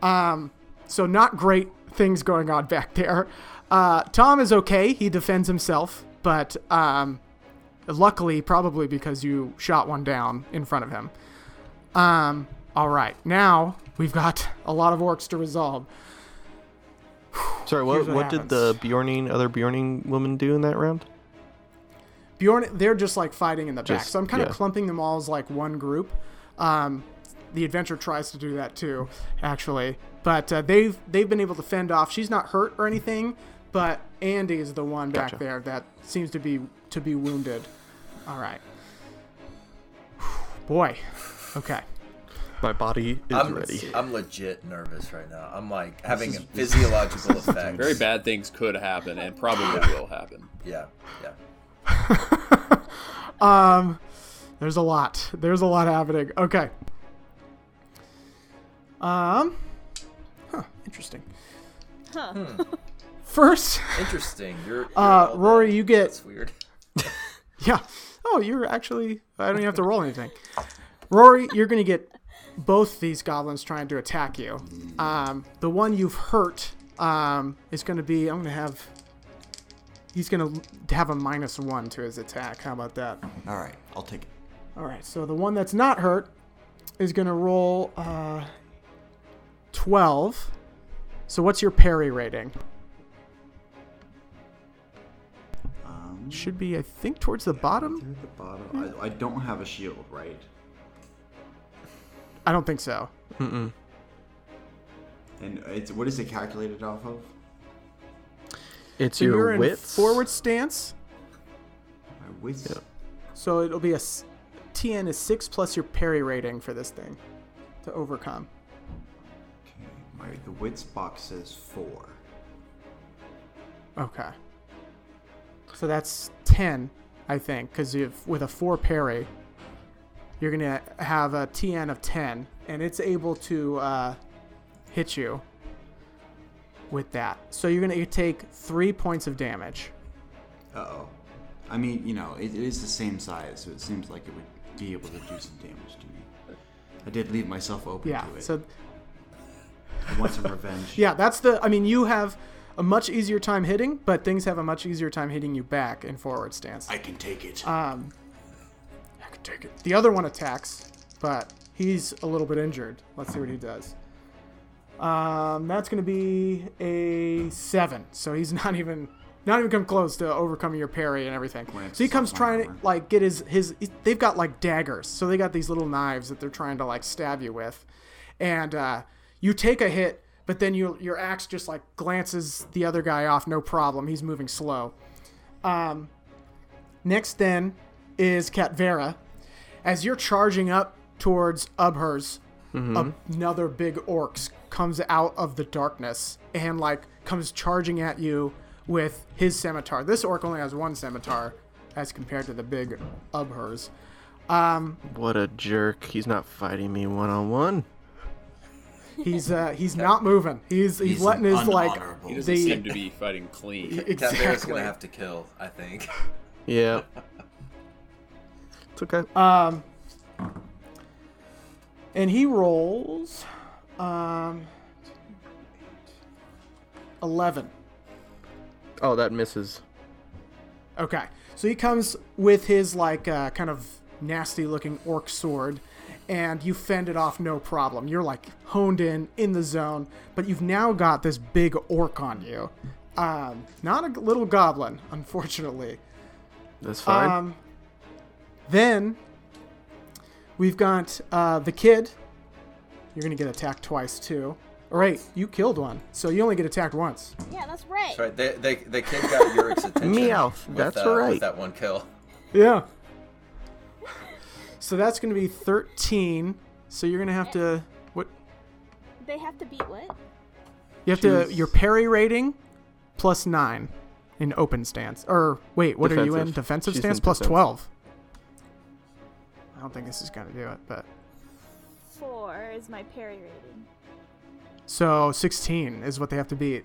Um, so not great things going on back there. Uh, Tom is okay. He defends himself, but um, luckily, probably because you shot one down in front of him. Um, all right, now we've got a lot of orcs to resolve. Sorry, what Here's what what did the Bjorning other Bjorning woman do in that round? Bjorn, they're just like fighting in the back. So I'm kind of clumping them all as like one group. Um, the adventure tries to do that too, actually, but uh, they've they've been able to fend off. She's not hurt or anything, but Andy is the one back Gotcha. there that seems to be to be wounded. All right. Boy. Okay. My body is I'm, ready. I'm legit nervous right now. I'm like having is- a physiological effect. Very bad things could happen and probably will happen. Yeah, yeah. Um, there's a lot. There's a lot happening. Okay. Um, huh, interesting. Huh. First, Interesting. You're, you're Uh, Rory, you get- That's weird. yeah. Oh, you're actually. I don't even have to roll anything. Rory, you're gonna get both these goblins trying to attack you. Um, the one you've hurt um, is gonna be. I'm gonna have. He's gonna have a minus one to his attack. How about that? All right, I'll take it. All right, so the one that's not hurt is going to roll uh, 12. So what's your parry rating? Should be, I think, towards the bottom. through the bottom. I, I don't have a shield, right? I don't think so. Mm-mm. And it's what is it calculated off of? It's So you're your in wits. forward stance. My wits. Yeah. So it'll be a TN is 6 plus your parry rating for this thing to overcome. Okay, my the wits box says four. Okay. So that's 10, I think, because with a 4 parry, you're going to have a TN of 10, and it's able to uh, hit you with that. So you're going to take 3 points of damage. Uh oh. I mean, you know, it, it is the same size, so it seems like it would be able to do some damage to me. I did leave myself open Yeah. to it. So I want some revenge. yeah, that's the I mean, you have a much easier time hitting, but things have a much easier time hitting you back in forward stance. I can take it. Um, I could take it. The other one attacks, but he's a little bit injured. Let's see what he does. Um, that's going to be a seven. So he's not even not even come close to overcoming your parry and everything. So he comes trying to like get his his. They've got like daggers, so they got these little knives that they're trying to like stab you with, and uh, you take a hit. But then you, your axe just like glances the other guy off, no problem. He's moving slow. Um, Next then is Katvera. As you're charging up towards Ubhers, another big orc comes out of the darkness and like comes charging at you with his scimitar. This orc only has one scimitar as compared to the big Ubhers. What a jerk. He's not fighting me one on one. He's uh he's not moving. He's he's, He's letting his like unhonorable. He doesn't the seem to be fighting clean. Cat exactly. Bear's gonna have to kill, I think. Yeah. It's okay. Um, and he rolls um, 11. oh, that misses. Okay. So he comes with his, like, uh, kind of nasty looking orc sword, and you fend it off no problem. You're, like, honed in, in the zone, but you've now got this big orc on you. Um, not a little goblin, unfortunately. That's fine. Um, then we've got uh, the kid. You're gonna get attacked twice too. All right, you killed one, so you only get attacked once. Yeah, that's right. That's right. They, they, the kid got Yurik's attention. Meowth, with, that's uh, right. With that one kill. Yeah. So that's gonna be 13. So you're gonna have to what? They have to beat what? You have to your parry rating plus nine in open stance. Or wait, what are you in? Defensive. Defensive She's stance in 12. I don't think this is gonna do it, but Four is my parry rating. so 16 is what they have to beat,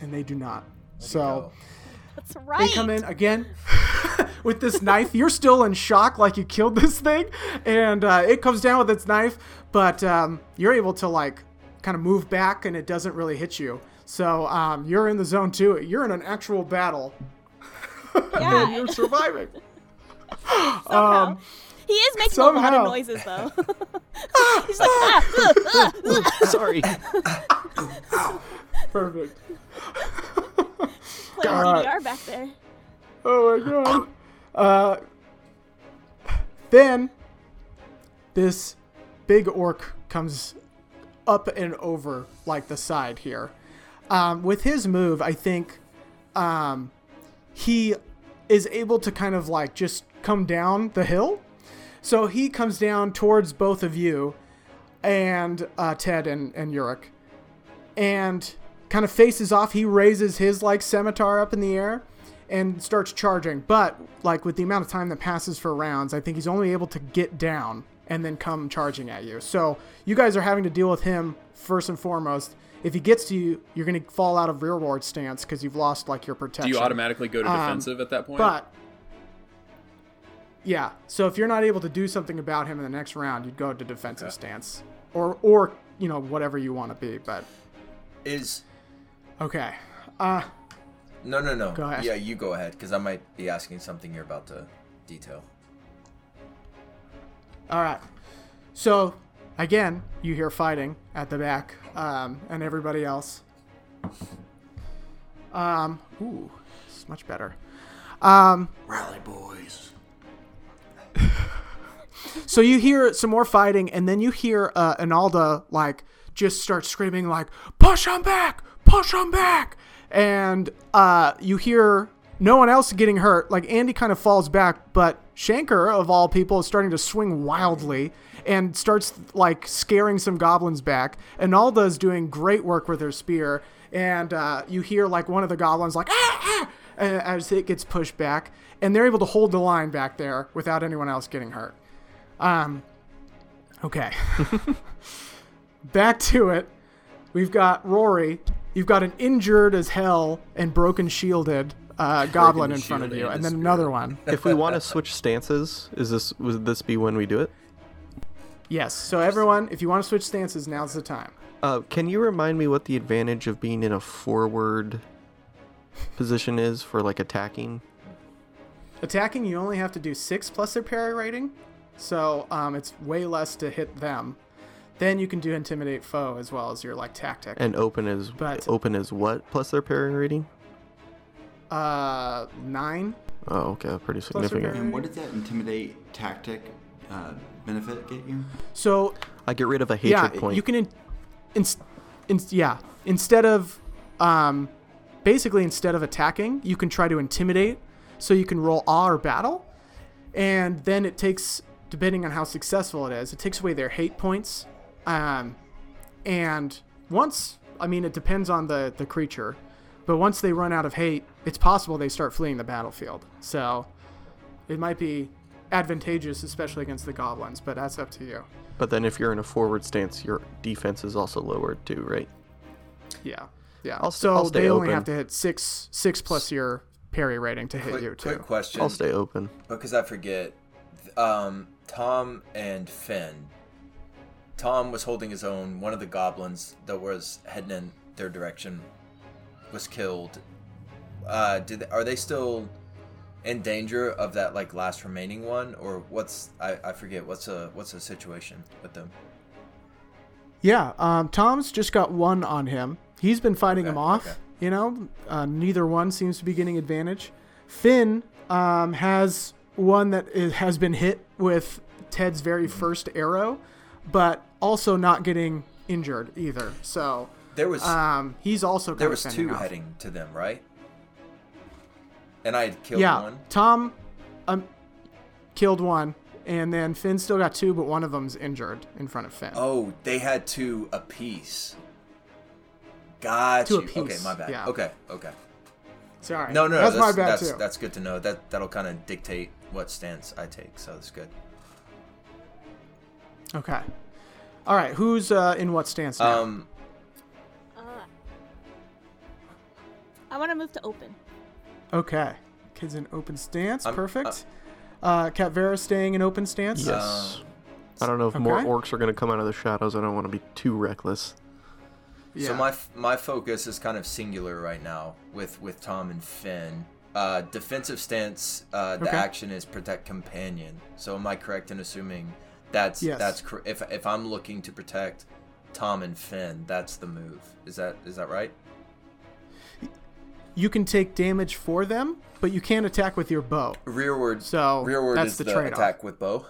and they do not. So. Go. That's right. They come in again with this knife. You're still in shock, like you killed this thing, and uh, it comes down with its knife, but um, you're able to like kind of move back, and it doesn't really hit you. So um, you're in the zone too. You're in an actual battle, and Yeah. you're surviving. Somehow. Um, he is making a lot of noises though. He's like, ah, uh, uh, uh. Sorry. Perfect. Playing God. DDR back there. Oh my god. Uh, then this big orc comes up and over like the side here. Um, with his move, I think um, he is able to kind of like just come down the hill. So he comes down towards both of you, and uh, Ted and and Yurik, and kind of faces off. He raises his like scimitar up in the air and starts charging. But like with the amount of time that passes for rounds, I think he's only able to get down and then come charging at you. So you guys are having to deal with him first and foremost. If he gets to you, you're going to fall out of rearward stance because you've lost like your protection. Do protection. you automatically go to Um, defensive at that point? But yeah, so if you're not able to do something about him in the next round, you'd go to defensive Okay. stance, or or you know whatever you want to be. But Is okay, uh, no, no, no. Go ahead. Yeah, you go ahead, because I might be asking something you're about to detail. all right. So again, you hear fighting at the back, um, and everybody else. Um, ooh, it's much better. Um, Rally boys. So you hear some more fighting, and then you hear uh, Analda like just start screaming like "Push him back! Push him back!" And uh, you hear no one else getting hurt. Like Andy kind of falls back, but Shanker of all people is starting to swing wildly and starts like scaring some goblins back. Analda is doing great work with her spear, and uh, you hear like one of the goblins like ah, ah, as it gets pushed back, and they're able to hold the line back there without anyone else getting hurt. Um, okay. Back to it. We've got Rory. You've got an injured as hell and broken shielded uh, goblin in front of you, and and then another one. If we want to switch stances, is this would this be when we do it? Yes. So everyone, if you want to switch stances, now's the time. Uh, can you remind me what the advantage of being in a forward position is for like attacking? Attacking, you only have to do six plus their parry rating, so um, it's way less to hit them. Then you can do intimidate foe as well as your like tactic. And open is But- open is what plus their parry rating? uh, nine. Oh, okay, pretty significant. And what does that intimidate tactic uh, benefit get you? So I get rid of a hatred yeah, point. you can, in, in, in, yeah, instead of, um, basically instead of attacking, you can try to intimidate. So you can roll awe or battle, and then it takes, depending on how successful it is, it takes away their hate points. Um, and once, I mean, it depends on the the creature, but once they run out of hate, it's possible they start fleeing the battlefield. So it might be advantageous, especially against the goblins, but that's up to you. But then if you're in a forward stance, your defense is also lowered too, right? Yeah, yeah. I'll st- so I'll stay they only open. have to hit six six plus your parry rating to hit Quick, you too. quick question. I'll stay open. because I forget. Um, Tom and Finn. Tom was holding his own. One of the goblins that was heading in their direction was killed. Uh, did they, are they still in danger of that like last remaining one, or what's I, I forget what's a what's the situation with them? Yeah, um, Tom's just got one on him. He's been fighting Okay, him off. okay. You know, uh, neither one seems to be getting advantage. Finn um, has one that is, has been hit with Ted's very first arrow, but also not getting injured either. So There was um, he's also there was two off. heading to them, right? And I had killed yeah, one. Tom um, killed one, and then Finn still got two, but one of them's injured in front of Finn. Oh, they had two apiece. Got Two you. apiece, Okay, my bad. yeah. Okay, okay. Sorry. No, no, no. that's, That's, my bad that's, too. that's good to know. That that'll kind of dictate what stance I take. So that's good. Okay. All right. Who's uh, in what stance now? Um, Uh, I want to move to open. okay. Kids in open stance. I'm- Perfect. Uh, Cat Vera staying in open stance. Yes. Um, I don't know if more orcs are going to come out of the shadows. I don't want to be too reckless. Yeah. So my f- my focus is kind of singular right now with with Tom and Finn. Uh, defensive stance. Uh, the Okay. action is protect companion. So am I correct in assuming that's Yes. that's cor- if if I'm looking to protect Tom and Finn, that's the move. Is that is that right? you can take damage for them, but you can't attack with your bow. Rearward. So, rearward that's is the the, trade-off. attack with bow.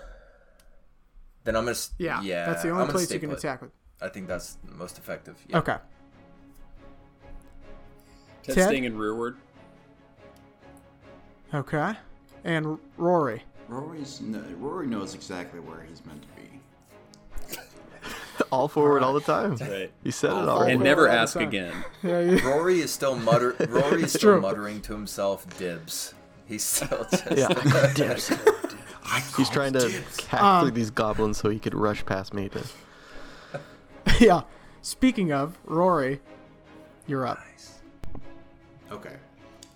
Then I'm gonna. s- Yeah. Yeah. That's the I'm only place you can put. attack with. I think that's most effective. Yeah. Okay. Testing Ted? staying in rearward. Okay. And Rory. Rory's no, Rory knows exactly where he's meant to be. all forward all the time. Right. You said it all. And never all ask again. Yeah, yeah. Rory is still mutter. Rory is still muttering to himself, "Dibs." He's still just. Yeah. Dibs. He's trying to dibs. hack Um, through these goblins so he could rush past me to. yeah. Speaking of Rory, you're up. Okay.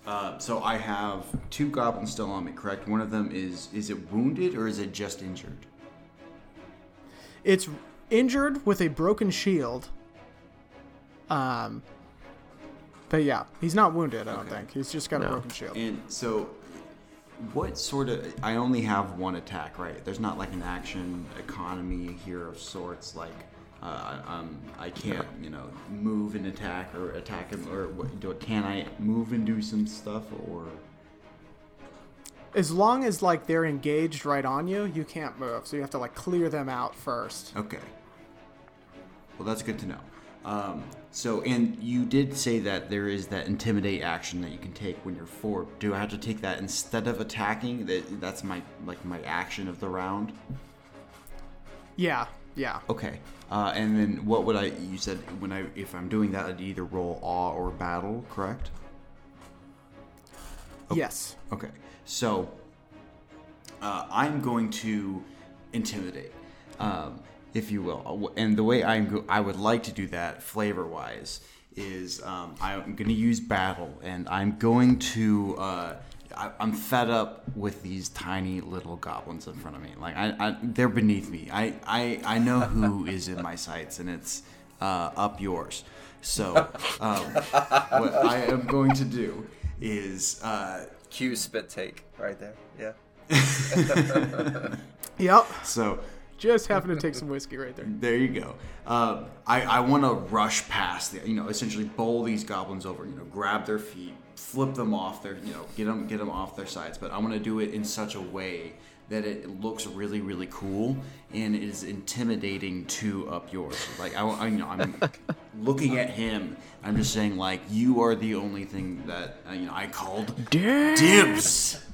Uh, so I have two goblins still on me, correct? One of them is is it wounded or is it just injured? It's injured with a broken shield. Um. But yeah, he's not wounded. I don't Okay. think he's just got a broken shield. And so, what sort of? I only have one attack, right? There's not like an action economy here of sorts. Like, uh, I- um, I can't, you know, move and attack or attack him, or what? Do can I move and do some stuff, or? As long as like they're engaged right on you, you can't move. So you have to like clear them out first. Okay. Well, that's good to know. Um, so, and you did say that there is that intimidate action that you can take when you're forward. Do I have to take that instead of attacking? That that's my like my action of the round. Yeah, yeah. Okay. Uh, and then what would I? You said when I if I'm doing that, I'd either roll awe or battle, correct? Yes. Okay. So uh, I'm going to intimidate, um, if you will. And the way I'm go- I would like to do that, flavor wise, is um, I'm going to use battle, and I'm going to. Uh, I, I'm fed up with these tiny little goblins in front of me. Like I, I they're beneath me. I, I, I know who is in my sights, and it's uh, up yours. So um, what I am going to do is uh, Cue spit take right there. Yeah. Yep. so Just happened to take some whiskey right there. there you go. Uh, I, I want to rush past, the, you know, essentially bowl these goblins over, you know, grab their feet, flip them off their, you know, get them get them off their sides. But I want to do it in such a way that it looks really really cool and is intimidating to up yours. Like I, I you know, I'm looking at him. I'm just saying like you are the only thing that uh, you know I called dibs.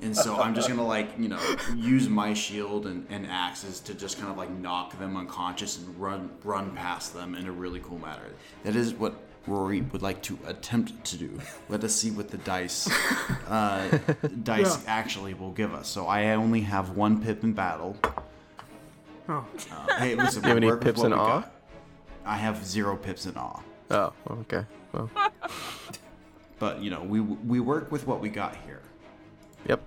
And so I'm just gonna like you know use my shield and, and axes to just kind of like knock them unconscious and run run past them in a really cool manner. That is what Rory would like to attempt to do. Let us see what the dice uh, dice Yeah. actually will give us. So I only have one pip in battle. Oh. Uh, hey, listen, You have we any work with pips what in we awe? got. I have zero pips in awe. Oh, okay. Well, But you know we we work with what we got here. Yep.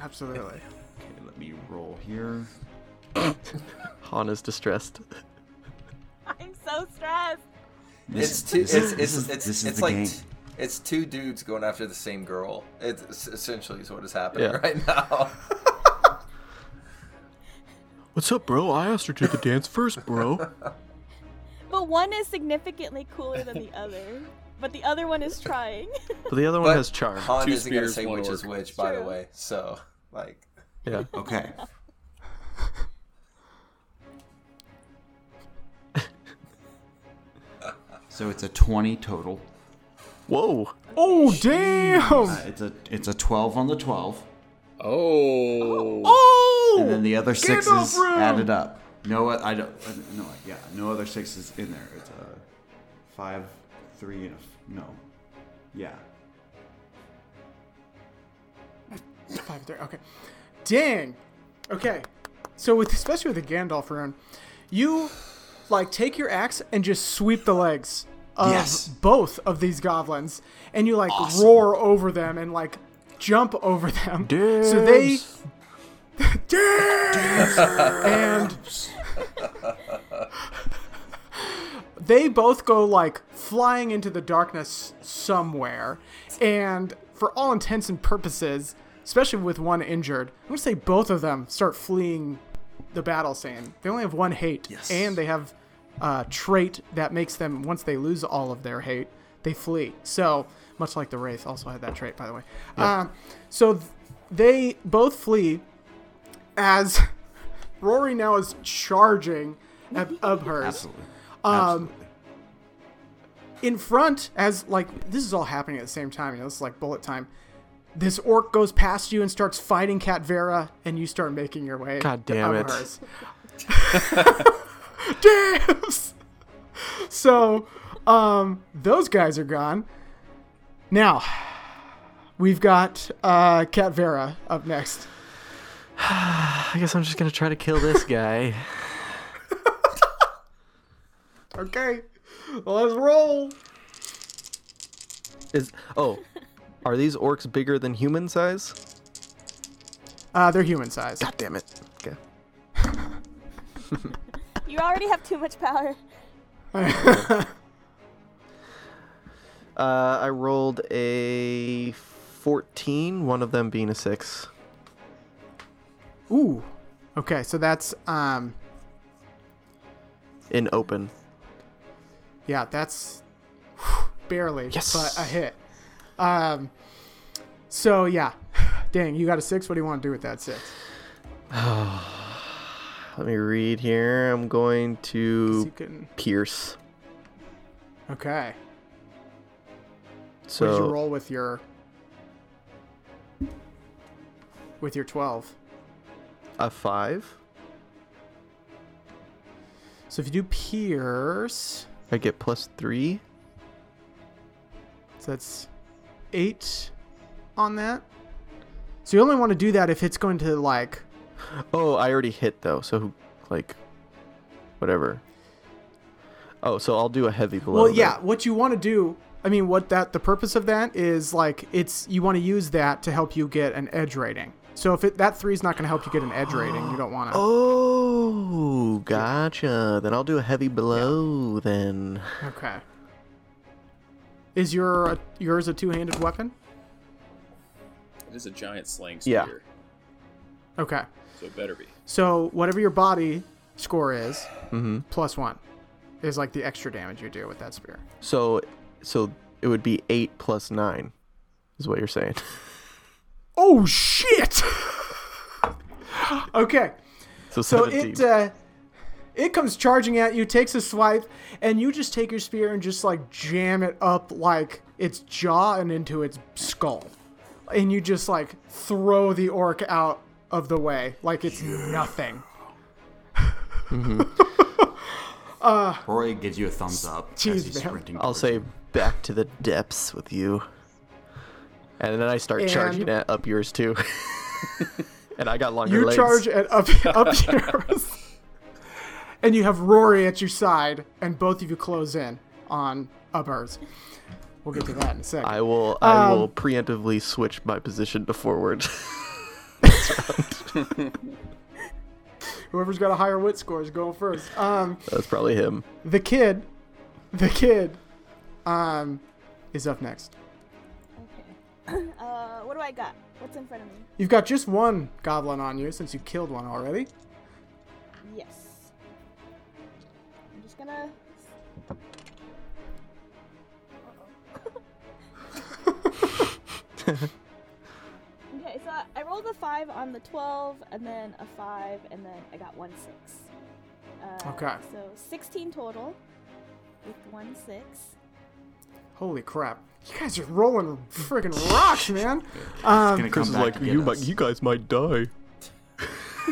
Absolutely. Okay, let me roll here. Han is distressed. I'm so stressed. It's two. this It's is- it's this is- it's, this is it's the like game. t- it's two dudes going after the same girl. It's essentially is what is happening Yeah. right now. What's up, bro? I asked her to the dance first, bro. But one is significantly cooler than the other. But the other one is trying. But the other one But has charm. Han Two isn't gonna spears, say one which is which, by the way. So like, Yeah. Okay. so it's a 20 total. Whoa. Oh damn! Uh, it's a it's a 12 on the 12, Oh. Oh! and then the other Gandalf sixes added up. No, I I don't. uh, No, yeah, no other sixes in there. It's a five, three, and a f- no. Yeah. Five three. Okay. Dang. Okay. So with especially with the Gandalf rune, you like take your axe and just sweep the legs of Yes. both of these goblins, and you like Awesome. roar over them and like jump over them. So they. Dibs! Dibs! and they both go like flying into the darkness somewhere and for all intents and purposes especially with one injured i'm gonna say both of them start fleeing the battle scene they only have one hate Yes. and they have a trait that makes them once they lose all of their hate they flee so much like the wraith also had that trait by the way um, so th- they both flee as rory now is charging at Ubhurst Absolutely. Um, Absolutely. In front as like this is all happening at the same time you know this is like bullet time this orc goes past you and starts fighting Cat Vera, and you start making your way. God damn it. Damn. So, um, those guys are gone. Now, we've got uh, Cat Vera up next. I guess I'm just gonna try to kill this guy. Okay, let's roll. Is oh, are these orcs bigger than human size? Uh, they're human size. God damn it. Okay. You already have too much power. Uh, I rolled a 14, one of them being a 6. Ooh. Okay, so that's um, In open. Yeah, that's whew, barely, Yes. but a hit. Um, so yeah, dang, you got a six. What do you want to do with that six? Let me read here. I'm going to can. pierce. Okay. What did you roll with your with your twelve? a 5. So if you do pierce, I get plus 3. so that's eight on that. So you only want to do that if it's going to like Oh, I already hit though. So like whatever. Oh, so I'll do a heavy blow. Well, yeah. What you want to do, I mean, what that the purpose of that is like it's you want to use that to help you get an edge rating. So if it, that three is not going to help you get an edge rating, you don't want to. Oh, gotcha. Then I'll do a heavy blow then. Okay. Is your yours a two-handed weapon? It is a giant slaying Yeah. Okay. so it better be. So whatever your body score is, Mhm. plus one, is like the extra damage you do with that spear. So so it would be 8 plus 9 is what you're saying. Oh shit! okay. So So it uh, it comes charging at you, takes a swipe, and you just take your spear and just like jam it up like its jaw and into its skull, and you just like throw the orc out of the way like it's nothing. uh Roy gives you a thumbs up Jeez, as he's sprinting. I'll towards say back to the depths with you. And then I start charging And- at up yours too. and I got longer You legs. charge at up up yours, and you have Rory at your side, and both of you close in on uppers. We'll get to that in a second. I will I Um, will preemptively switch my position to forward. Whoever's got a higher wit score is going first. Um, That's probably him. the kid, the kid, um, is up next. Uh, what do I got? What's in front of me? You've got just one goblin on you since you killed one already. Yes. I'm just gonna. okay, so I- I rolled a five on the twelve, and then a five, and then I got one six. Uh, Okay. So sixteen total, with one six. Holy crap! You guys are rolling friggin' rocks, man. It's Um, gonna come back to get us. guys might die.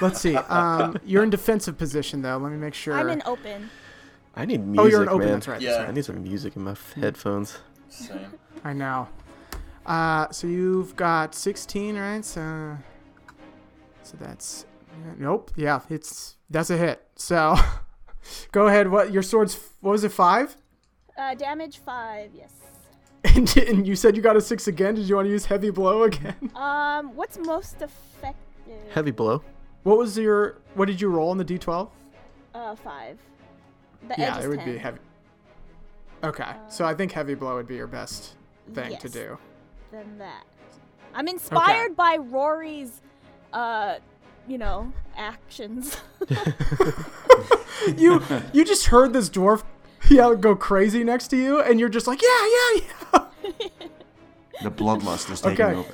let's see. Um, you're in defensive position though. Let me make sure. I'm in open. I need music, oh, you're in open. man. That's right. that's Yeah. I need some music in my f- headphones. Same. I know. Uh, so you've got 16, right? So, so that's nope. Yeah, it's that's a hit. So, go ahead. What your sword's? What was it? Five? Uh, damage five. Yes. And, and you said you got a six again. Did you want to use heavy blow again? Um, what's most effective? Heavy blow. What was your? What did you roll on the d12? Uh, five. The Yeah, edge is it would 10. be heavy. Okay, so I think heavy blow would be your best thing to do. Than that. I'm inspired by Rory's, uh, you know, actions. You you just heard this dwarf yell go crazy next to you, and you're just like, yeah, yeah, yeah. The bloodlust is taking Okay. over.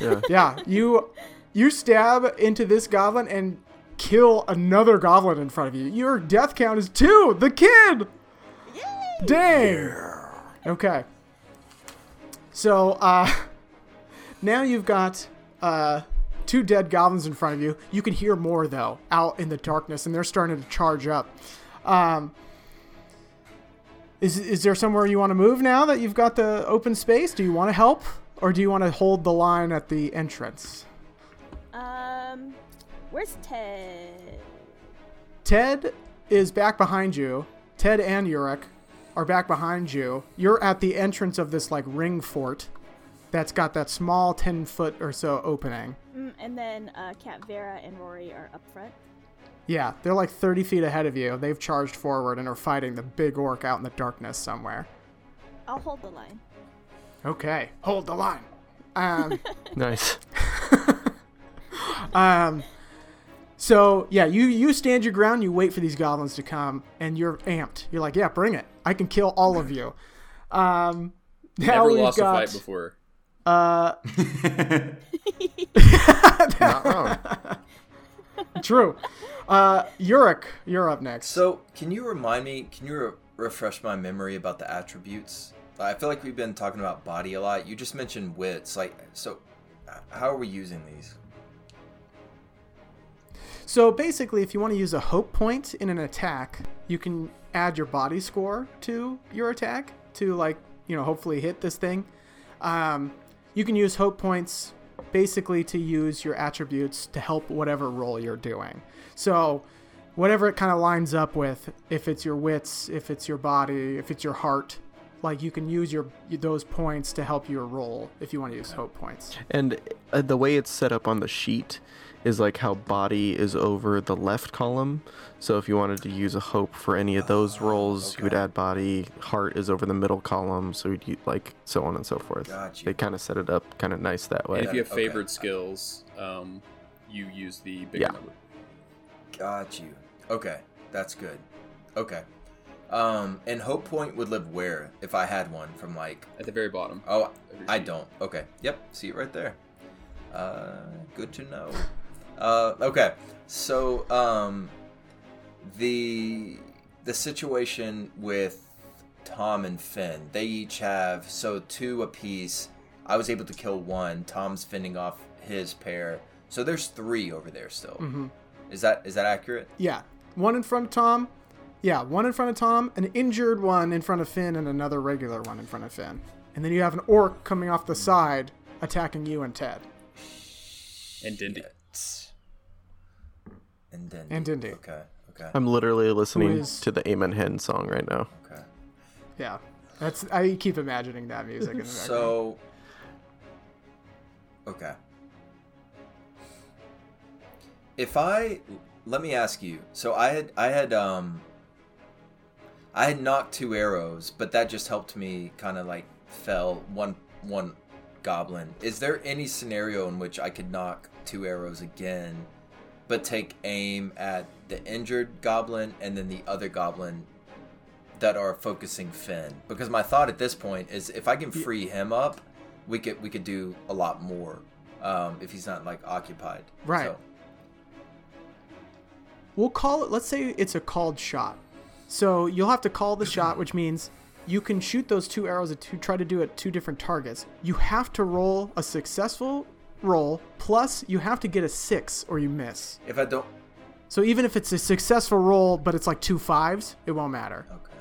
Yeah. Yeah, you you stab into this goblin and kill another goblin in front of you. Your death count is two. The kid. Dang. Okay. So, uh, now you've got uh, two dead goblins in front of you. You can hear more though out in the darkness, and they're starting to charge up. Um, is is there somewhere you want to move now that you've got the open space? Do you want to help, or do you want to hold the line at the entrance? Um, where's Ted? Ted is back behind you. Ted and Yurik are back behind you. You're at the entrance of this like ring fort that's got that small 10 foot or so opening. Mm, and then uh, Cat Vera and Rory are up front. Yeah, they're like 30 feet ahead of you. They've charged forward and are fighting the big orc out in the darkness somewhere. I'll hold the line. Okay, hold the line. Um, Nice. um, so yeah, you you stand your ground. You wait for these goblins to come, and you're amped. You're like, yeah, bring it. I can kill all of you. Um, now Never we've lost got, a fight before. Uh, Not wrong. true. Uh, Yurik, you're up next. So, can you remind me? Can you re- refresh my memory about the attributes? I feel like we've been talking about body a lot. You just mentioned wits. Like, so, how are we using these? So basically, if you want to use a hope point in an attack, you can add your body score to your attack to like you know hopefully hit this thing. Um, you can use hope points basically to use your attributes to help whatever role you're doing. So whatever it kind of lines up with, if it's your wits, if it's your body, if it's your heart, like you can use your those points to help your roll if you want to use hope points. And uh, the way it's set up on the sheet is like how body is over the left column. So if you wanted to use a hope for any of those rolls, you would add body. Heart is over the middle column, so you'd like so on and so forth. Got you. They kind of set it up kind of nice that way. And if you have Okay. favored skills, um, you use the bigger Yeah. number. Got you. Okay, that's good. Okay. Um, and hope point would live where if I had one from like? At the very bottom. Oh, I don't. Okay. Yep. See it right there. Uh, good to know. Uh, okay. So, um, the the situation with Tom and Finn, they each have so two apiece. I was able to kill one. Tom's fending off his pair. So there's three over there still. Mm-hmm. Is that is that accurate? Yeah, one in front of Tom. Yeah, one in front of Tom, an injured one in front of Finn, and another regular one in front of Finn. And then you have an orc coming off the side attacking you and Ted. And Dindy. And Dindy. And Dindy. Okay. Okay. I'm literally listening is- to the Amon Hen song right now. Okay. Yeah, that's I keep imagining that music in the background. So, okay. If I let me ask you, so I had I had um I had nocked two arrows, but that just helped me kind of like fell one one goblin. Is there any scenario in which I could nock two arrows again, but take aim at the injured goblin and then the other goblin that are focusing Finn. Because my thought at this point is if I can free him up, we could we could do a lot more. Um, if he's not like occupied. Right. So, we'll call it. Let's say it's a called shot. So you'll have to call the shot, which means you can shoot those two arrows at two. Try to do it at two different targets. You have to roll a successful roll, plus you have to get a six or you miss. if I don't So even if it's a successful roll, but it's like two fives, it won't matter. Okay.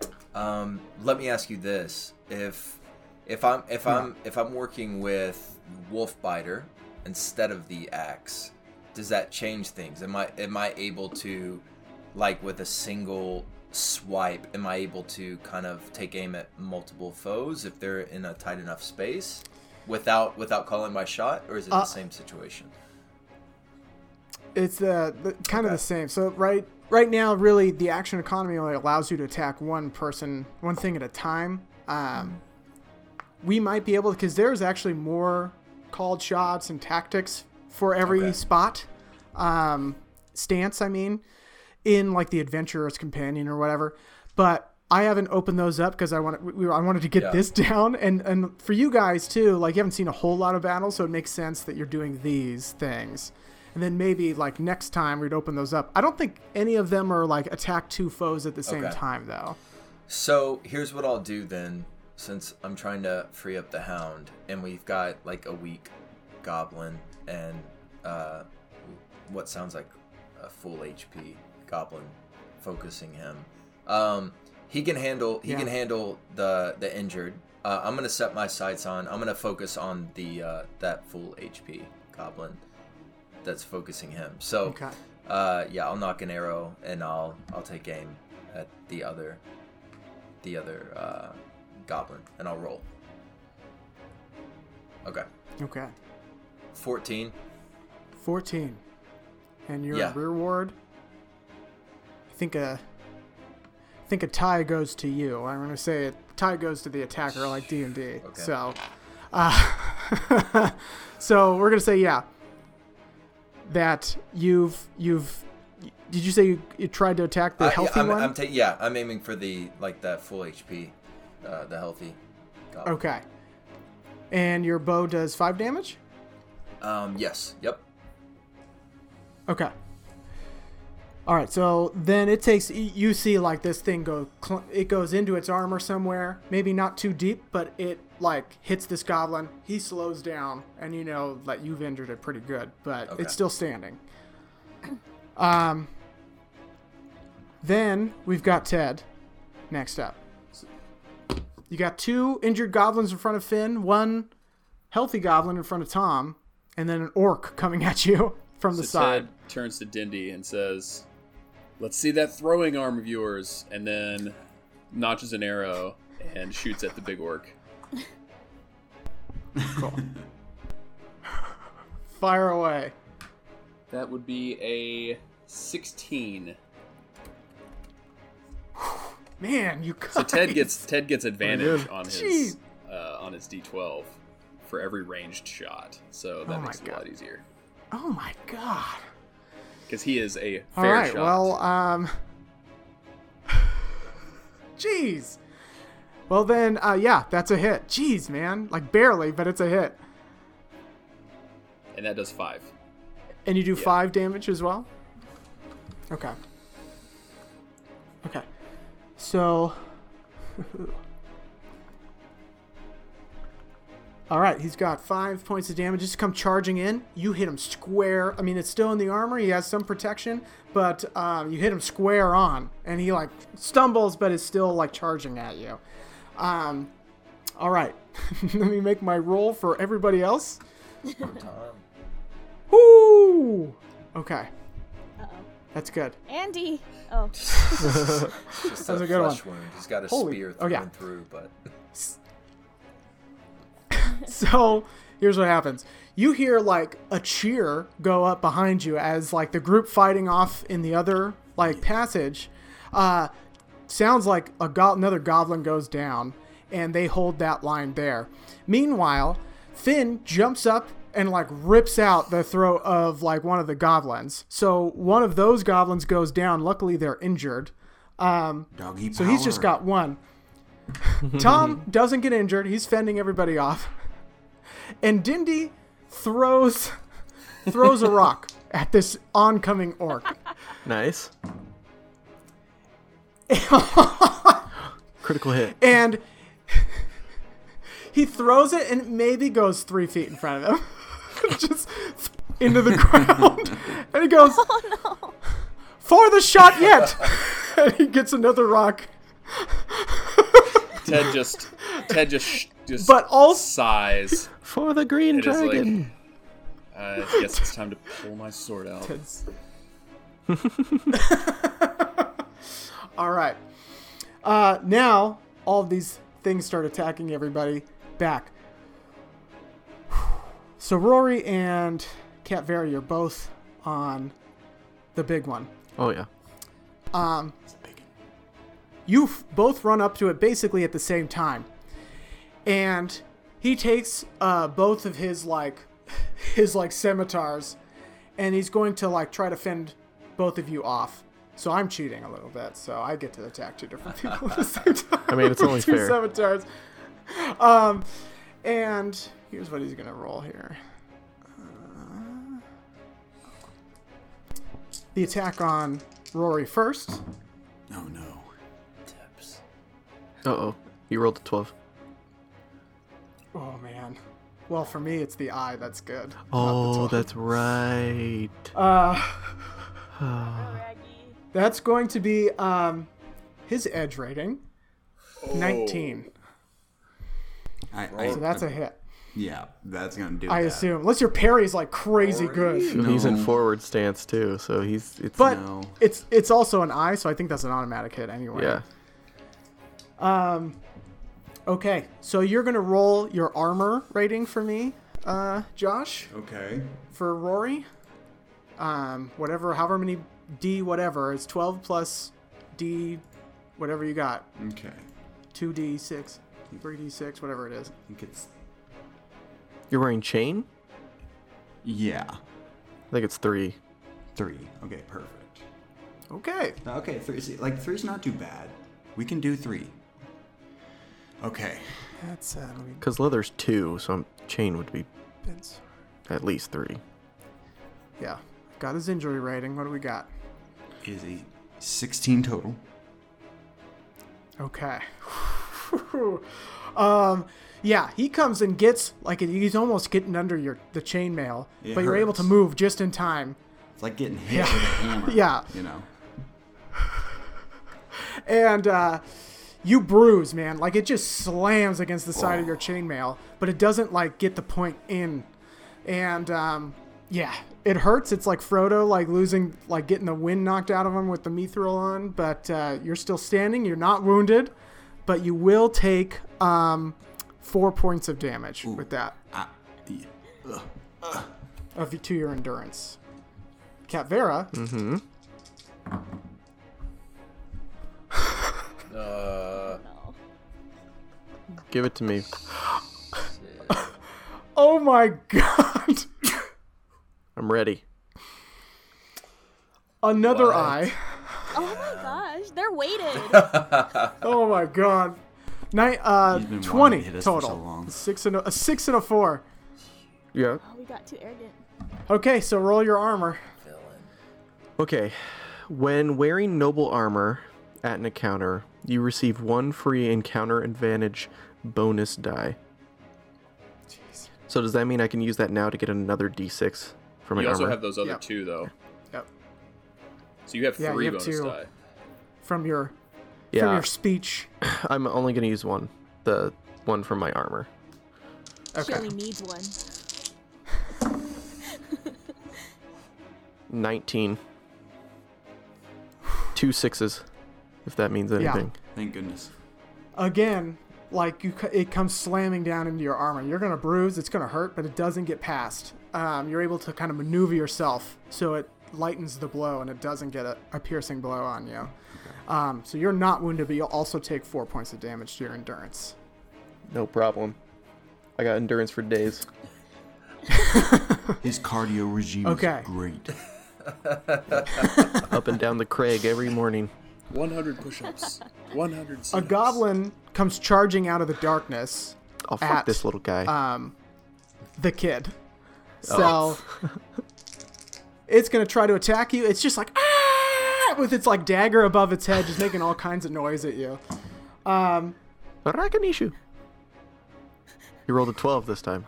Okay. Hmm. Um, let me ask you this: if if I'm if I'm if I'm working with Wolf Biter instead of the axe, does that change things? Am I am I able to, like with a single swipe, am I able to kind of take aim at multiple foes if they're in a tight enough space? Without without calling my shot, or is it Uh, the same situation? It's the, the kind of the same. So right right now, really, the action economy only allows you to attack one person, one thing at a time. Um, we might be able because there's actually more called shots and tactics for every Okay. spot um, stance. I mean, in like the adventurer's companion or whatever. But I haven't opened those up because I want we, I wanted to get Yeah. this down and and for you guys too. Like you haven't seen a whole lot of battles, so it makes sense that you're doing these things. And then maybe like next time we'd open those up. I don't think any of them are like attack two foes at the same Okay. time though. So here's what I'll do then. Since I'm trying to free up the hound, and we've got like a weak goblin and uh, what sounds like a full HP goblin focusing him. Um, he can handle he Yeah. can handle the the injured. Uh, I'm gonna set my sights on. I'm gonna focus on the uh, that full HP goblin that's focusing him. So Okay. uh, yeah, I'll nock an arrow and I'll I'll take aim at the other the other uh, goblin and I'll roll. Okay, Okay. fourteen. 14. And your Yeah. reward? I think a I think a tie goes to you. I'm going to say a tie goes to the attacker like D&D. Okay. So uh, so we're going to say yeah. That you've you've did you say you, you tried to attack the Uh, yeah, healthy I'm, one? I'm ta- yeah, I'm aiming for the like that full HP, uh, the healthy. Goblin. okay. And your bow does 5 damage? Um. Yes. Yep. Okay. All right, so then it takes you see like this thing go it goes into its armor somewhere, maybe not too deep, but it like hits this goblin. He slows down, and you know that you've injured it pretty good, but Okay. it's still standing. Um. Then we've got Ted. Next up, you got two injured goblins in front of Finn, one healthy goblin in front of Tom, and then an orc coming at you from the So side. Ted turns to Dindy and says, "Let's see that throwing arm of yours," and then notches an arrow and shoots at the big orc. Cool. Fire away. That would be a 16. Man, you So Ted gets Ted gets advantage good. on his uh, on his D12 for every ranged shot. So that Oh makes it a lot easier Oh my god. because he is a All fair right. shot. Well, um. Jeez. Well then, uh, yeah, that's a hit. Jeez, man, like barely, but it's a hit. and that does five. And you do Yeah. five damage as well. Okay. Okay. So. All right, he's got five points of damage. Just come charging in. You hit him square. I mean, it's still in the armor. He has some protection, but um, you hit him square on, and he like stumbles, but is still like charging at you. Um, all right, let me make my roll for everybody else. Woo! Okay. That's good. Andy. Oh. Just That was a good flesh wound. He's got a Holy- spear oh, through yeah. and through, but So here's what happens. You hear like a cheer go up behind you as like the group fighting off in the other like passage. Uh, sounds like a go- another goblin goes down, and they hold that line there. Meanwhile, Finn jumps up and like rips out the throat of like one of the goblins. So one of those goblins goes down. Luckily, they're injured. Um, Doggy so he's just got one. Tom doesn't get injured. He's fending everybody off. And Dindy throws throws a rock at this oncoming orc. Nice. Critical hit. And he throws it and it maybe goes three feet in front of him. Just into the ground. And he goes, For the shot yet! and he gets another rock. Ted just Ted just sh- just But all sighs. For the green It is like- dragon. I guess it's time to pull my sword out. All right. Uh, now all of these things start attacking everybody back. So Rory and Cat are both on the big one. Oh yeah. You both run up to it basically at the same time, and he takes uh, both of his like his like scimitars, and he's going to like try to fend both of you off. So I'm cheating a little bit, so I get to attack two different people at the same time. I mean, it's only two fair. scimitars. Um, and here's what he's gonna roll here. Uh, the attack on Rory first. Oh no. tips. Uh oh. You rolled a twelve. Oh man. Well, for me, it's the eye that's good. Oh, that's right. Uh, that's going to be um, his edge rating, Oh. 19. I, I, So that's a hit. Yeah, that's gonna do. It. I that. assume, unless your parry's like crazy good. He's in forward stance too, so he's it's But No. it's it's also an eye, so I think that's an automatic hit anyway. yeah. Um, Okay, so you're gonna roll your armor rating for me, uh, Josh, Okay. for Rory. Um, whatever, however many D, whatever. It's 12 plus D, whatever you got. Okay. 2D6, 3D6, whatever it is. I think it's You're wearing chain? yeah, I think it's three. three. Okay, perfect. Okay. Okay, three. see, Like three's not too bad. We can do three. Okay. That's, uh, let me Because leather's two, so chain would be Vince. at least three. Yeah. Got his injury rating. What do we got? Is a sixteen total. Okay. um, yeah, he comes and gets like he's almost getting under your the chainmail, but you're able to move just in time. It's like getting hit with a hammer. Yeah. You know. and uh, you bruise, man. Like it just slams against the side of your chainmail, but it doesn't like get the point in. And um, yeah, it hurts. It's like Frodo, like losing, like getting the wind knocked out of him with the mithril on. But uh, you're still standing. You're not wounded, but you will take um, four points of damage with that Ah, yeah. of to your endurance. Cat Vera, Uh, Give it to me. oh my god, I'm ready. another What? eye. Oh my gosh, they're weighted. Oh my god. Nine, uh, He's been wanting to twenty hit us for total. so long. Six and a, a six and a four. Yeah. oh, we got too arrogant. Okay, so roll your armor. villain. Okay. When wearing noble armor at an encounter, you receive one free encounter advantage bonus die. Jeez. So does that mean I can use that now to get another d6 for my armor? You also armor? have those other Yep. two though. Yep. So you have Yeah, you three have bonus two. die. From your from yeah, your speech. I'm only going to use one. The one from my armor. She Okay. only needs one. 19. Two sixes, if that means anything. Yeah. Thank goodness. Again, like you, it comes slamming down into your armor. You're gonna bruise. It's gonna hurt, but it doesn't get past. Um, you're able to kind of maneuver yourself so it lightens the blow and it doesn't get a, a piercing blow on you. Um, so you're not wounded, but you'll also take four points of damage to your endurance. No problem. I got endurance for days. His cardio regime Okay. is great. Up and down the Craig every morning. 100 push-ups. 100 A sit-ups. goblin comes charging out of the darkness. Oh, fuck At, this little guy. um, the kid. So it's gonna try to attack you. It's just like ah, with its like dagger above its head, just making all kinds of noise at you. Um, Rakanishu. You rolled a 12 this time.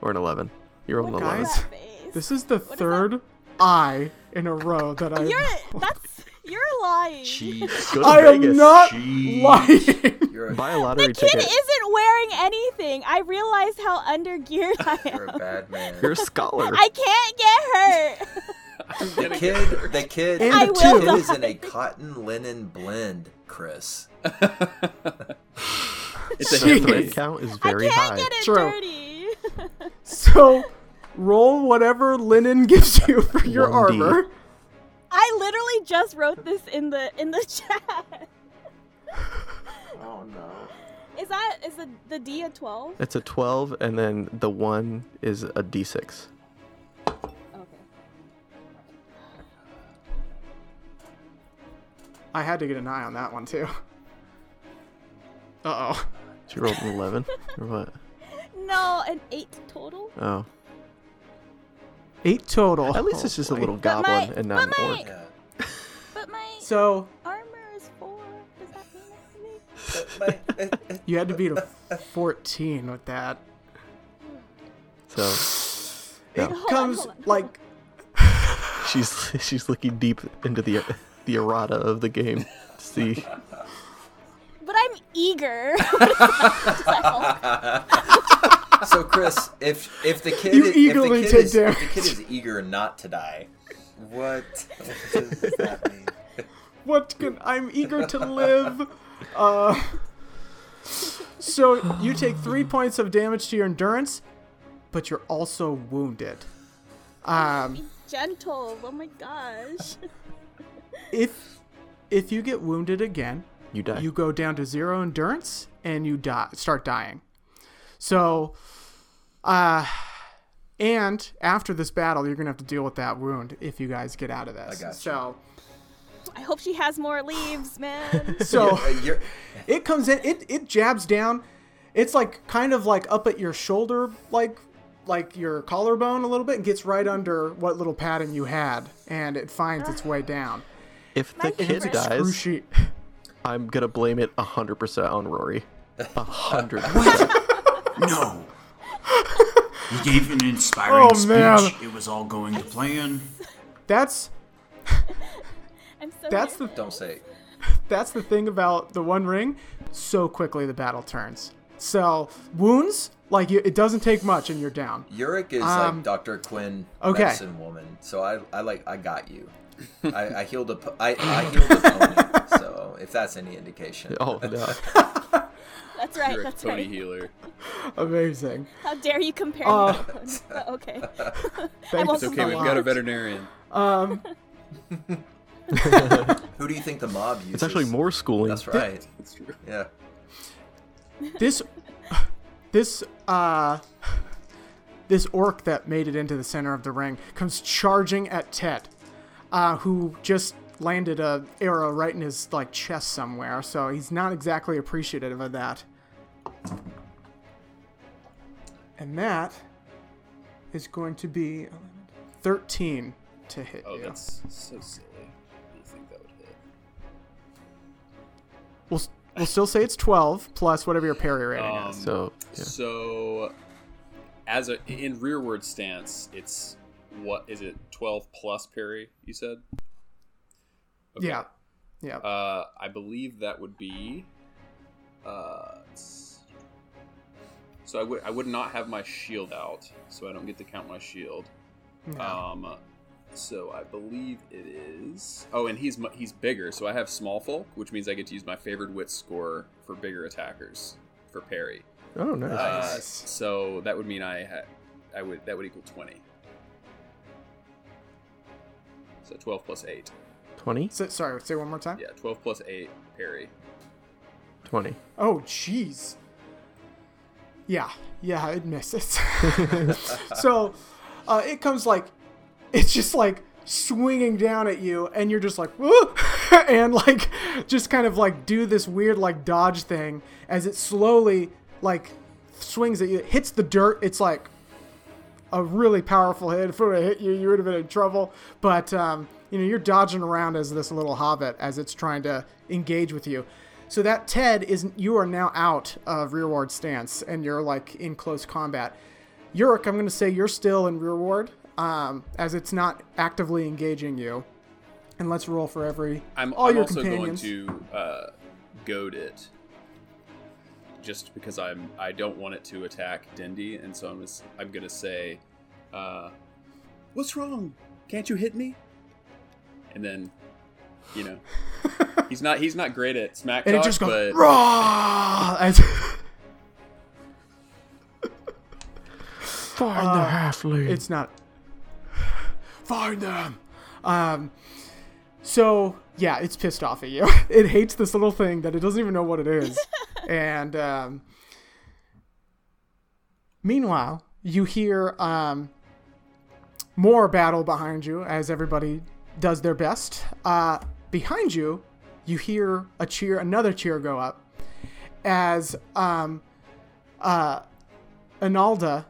Or an 11. You rolled an 11. Guys, this is the is that? third eye in a row that I. You're that's you're lying. Cheat. Go to I am Vegas. not Cheat. lying. You're a, Buy a lottery the kid ticket. isn't wearing anything. I realize how under geared I am. you're a am. bad man. You're a scholar. I can't get hurt. the kid, the kid, And I the will kid is in a cotton linen blend, Chris. It's a Jeez. hit thread rate. count is I very can't high. get it True. dirty. So, roll whatever linen gives you for your 1D. armor. I literally just wrote this in the in the chat. Oh no. Is that is the the D a twelve? It's a 12, and then the 1 is a d6. Okay. I had to get an eye on that one too. Uh oh. So you rolled an 11? or what? No, an eight total. Oh. Eight total. At least Oh, it's just a boy. little But goblin my- and not an but my- orc. Yeah. But my So, armor is four. Does that mean My- uh, You had to beat a 14 with that. So It Yeah. Hold on, comes hold on. like she's she's looking deep into the the errata of the game to see. But I'm eager. So Chris, if if the kid You if the kid take is, if the kid is eager not to die, what, what does that mean? what can I'm eager to live. Uh, so you take three points of damage to your endurance, but you're also wounded. Um, Gentle. Oh my gosh. if if you get wounded again, You die. you go down to zero endurance and you die start dying so uh and after this battle you're gonna have to deal with that wound if you guys get out of this I got you. so I hope she has more leaves, man. so it comes in it it jabs down it's like kind of like up at your shoulder like like your collarbone a little bit and gets right under what little padding you had and it finds its way down if the My kid favorite. dies, Excruci- I'm gonna blame it hundred percent on Rory. A hundred percent. No. He gave an inspiring Oh, speech. man. It was all going to plan. that's I'm so that's the don't say it. that's the thing about the One Ring. So quickly the battle turns. So wounds, like you, it doesn't take much and you're down. Yurik is Um, like Dr. Quinn, okay. medicine woman. So I, I like, I got you. I, I healed a, po- I, I healed a pony. So if that's any indication. Oh no. That's right. You're a That's pony right. healer. Amazing. How dare you compare Uh, me to okay. Thanks It's okay, we've got a veterinarian. Um, Who do you think the mob uses? It's actually more schooling. That's right. That's true. Yeah. this this uh this orc that made it into the center of the ring comes charging at Ted, uh, who just landed a arrow right in his like chest somewhere. So he's not exactly appreciative of that. And that is going to be 13 to hit Oh, you. that's so silly. You think that would hit? We'll, we'll still say it's 12 plus whatever your parry rating Um, is. So yeah. So, as a in rearward stance, it's what is it? Twelve plus parry? You said. Okay. Yeah. Yeah. Uh, I believe that would be. Uh, it's- so I would I would not have my shield out, so I don't get to count my shield. No. Um, so I believe it is. Oh, and he's he's bigger, so I have small folk, which means I get to use my favored wit score for bigger attackers for parry. Oh nice. Uh, Nice. so that would mean I had, I would that would equal twenty. So twelve plus eight. Twenty. So- sorry, say one more time. Yeah, twelve plus eight parry. Twenty. Oh, jeez. Yeah, yeah, it misses. so, uh, it comes like, it's just like swinging down at you, and you're just like, and like, just kind of like do this weird like dodge thing as it slowly like swings at you, it hits the dirt. It's like a really powerful hit. If it would have hit you, you would have been in trouble. But um, you know, you're dodging around as this little hobbit as it's trying to engage with you. So that Ted is you are now out of rearward stance and you're like in close combat. Yurik, I'm going to say you're still in rearward um, as it's not actively engaging you. And let's roll for every I'm, all I'm your also companions. going to uh, goad it, just because I'm I don't want it to attack Dindy, and so I'm just, I'm gonna say, uh, "What's wrong? Can't you hit me?" And then, you know, he's not he's not great at smack and talk, it just goes but raw as Find Uh, the halfling. It's not. Find them. Um. So yeah, it's pissed off at you. it hates this little thing that it doesn't even know what it is. and um. Meanwhile, you hear um. More battle behind you as everybody does their best. Uh, behind you, you hear a cheer, another cheer go up, as um, uh, Analda,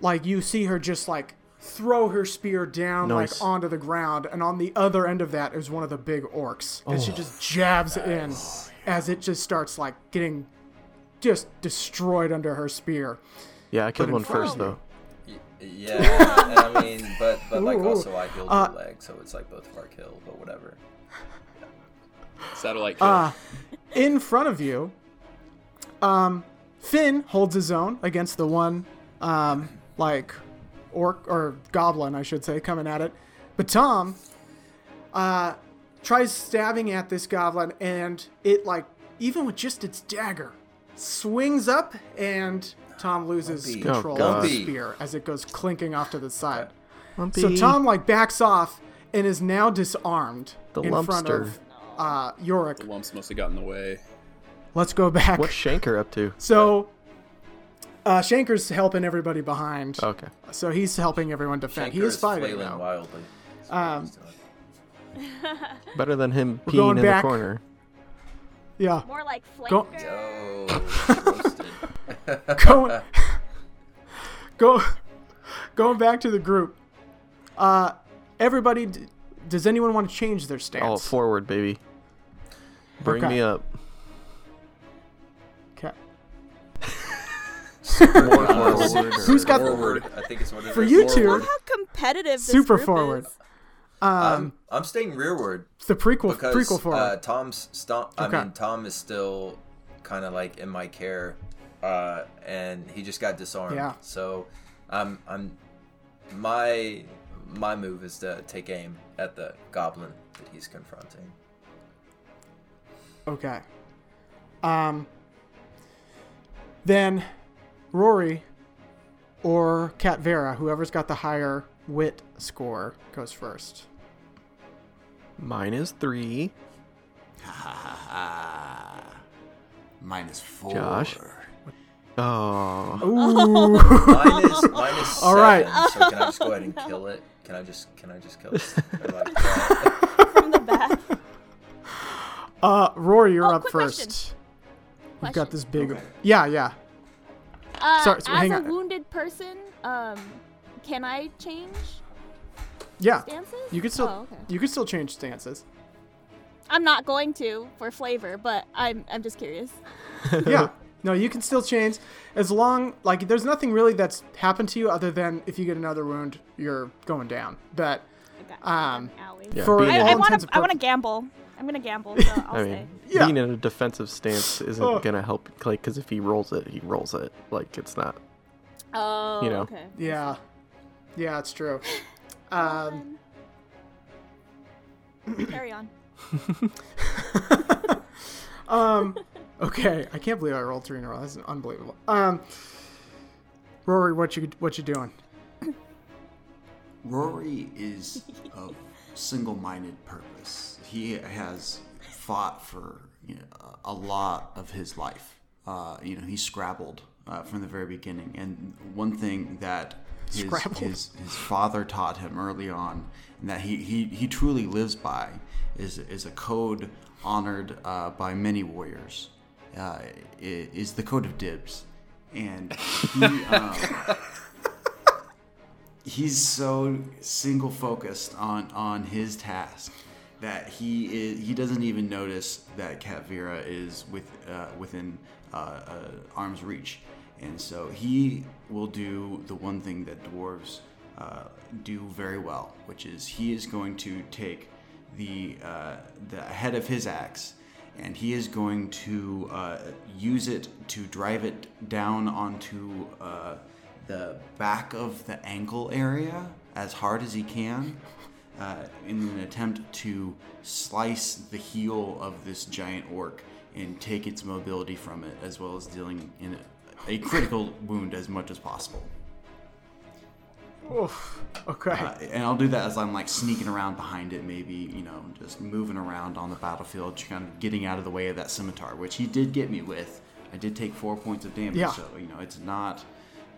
like you see her just like throw her spear down Nice. like onto the ground, and on the other end of that is one of the big orcs, and Oh. she just jabs in as it just starts like getting just destroyed under her spear. Yeah, I killed in one front first of you. though. Y- Yeah, I mean, but but like Ooh. also I healed Uh, your leg, so it's like both of our kill, but whatever. Satellite kill. Uh, in front of you, um, Finn holds his own against the one, um, like orc or goblin, I should say, coming at it. But Tom, uh, tries stabbing at this goblin, and it like even with just its dagger, swings up, and Tom loses Lumpy. control Oh, of the spear as it goes clinking off to the side. Lumpy. So Tom like backs off and is now disarmed The in front lumpster. of uh, Yurik. the lumps must have gotten in the way. Let's go back. What's Shanker up to? So, uh, Shanker's helping everybody behind. Okay. So he's helping everyone defend. he Shanker is fighting flailing though. wildly. Um. Better than him We're going peeing in back. the corner. Yeah. More like Go- flanker. Yo, roasted. Going, go, going back to the group. Uh, everybody, d- does anyone want to change their stance? All forward, baby. Bring Okay. me up. Okay. Forward. Who's got- forward? I think it's what it For is. you Forward. two, Love how competitive this super group forward. is. Um, I'm, I'm staying rearward the prequel, because prequel forward. uh, Tom's stomp. I Okay. mean, Tom is still kind of like in my care, uh, and he just got disarmed. Yeah. So, I'm I'm my my move is to take aim at the goblin that he's confronting. Okay. Um. Then, Rory or Cat Vera, whoever's got the higher wit score, goes first. Mine is three. Minus four. Josh? Oh. Ooh. Mine is mine is All seven, right. So can I just go ahead and kill it? Can I just can I just kill it? Or like that? From the back. uh, Rory, you're Oh, up first. question. You've got this big. Okay. Yeah, yeah. Uh, Sorry, so as hang a on. wounded person, um, can I change Yeah. stances? You could still Oh, okay. you could still change stances. I'm not going to for flavor, but I'm I'm just curious. yeah. No, you can still change as long like there's nothing really that's happened to you other than if you get another wound, you're going down. But Um, owie. Yeah, for being I, in all I a- want to I want to gamble. I'm gonna gamble, so I'll I stay. mean, Yeah. being in a defensive stance isn't Oh. gonna help. Like, because if he rolls it, he rolls it. Like, it's not. Oh, you know. okay. yeah. Yeah, it's true. Um, carry on. um okay, I can't believe I rolled three in a row. That's unbelievable. Um Rory, what you what you doing? Rory is of single-minded purpose. He has fought for you know, a lot of his life. Uh, you know, he scrabbled uh, from the very beginning, and one thing that his, his, his father taught him early on, and that he, he, he truly lives by, is is a code honored uh, by many warriors. Uh, is the code of dibs, and he. Um, he's so single focused on on his task that he is he doesn't even notice that Cat Vera is with uh, within uh, uh, arm's reach, and so he will do the one thing that dwarves uh, do very well, which is he is going to take the uh, the head of his axe and he is going to uh, use it to drive it down onto uh, the back of the ankle area as hard as he can uh, in an attempt to slice the heel of this giant orc and take its mobility from it, as well as dealing in a, a critical wound as much as possible. Oof. Okay. Uh, and I'll do that as I'm like sneaking around behind it, maybe you know, just moving around on the battlefield, kind of getting out of the way of that scimitar, which he did get me with. I did take four points of damage, Yeah. so you know it's not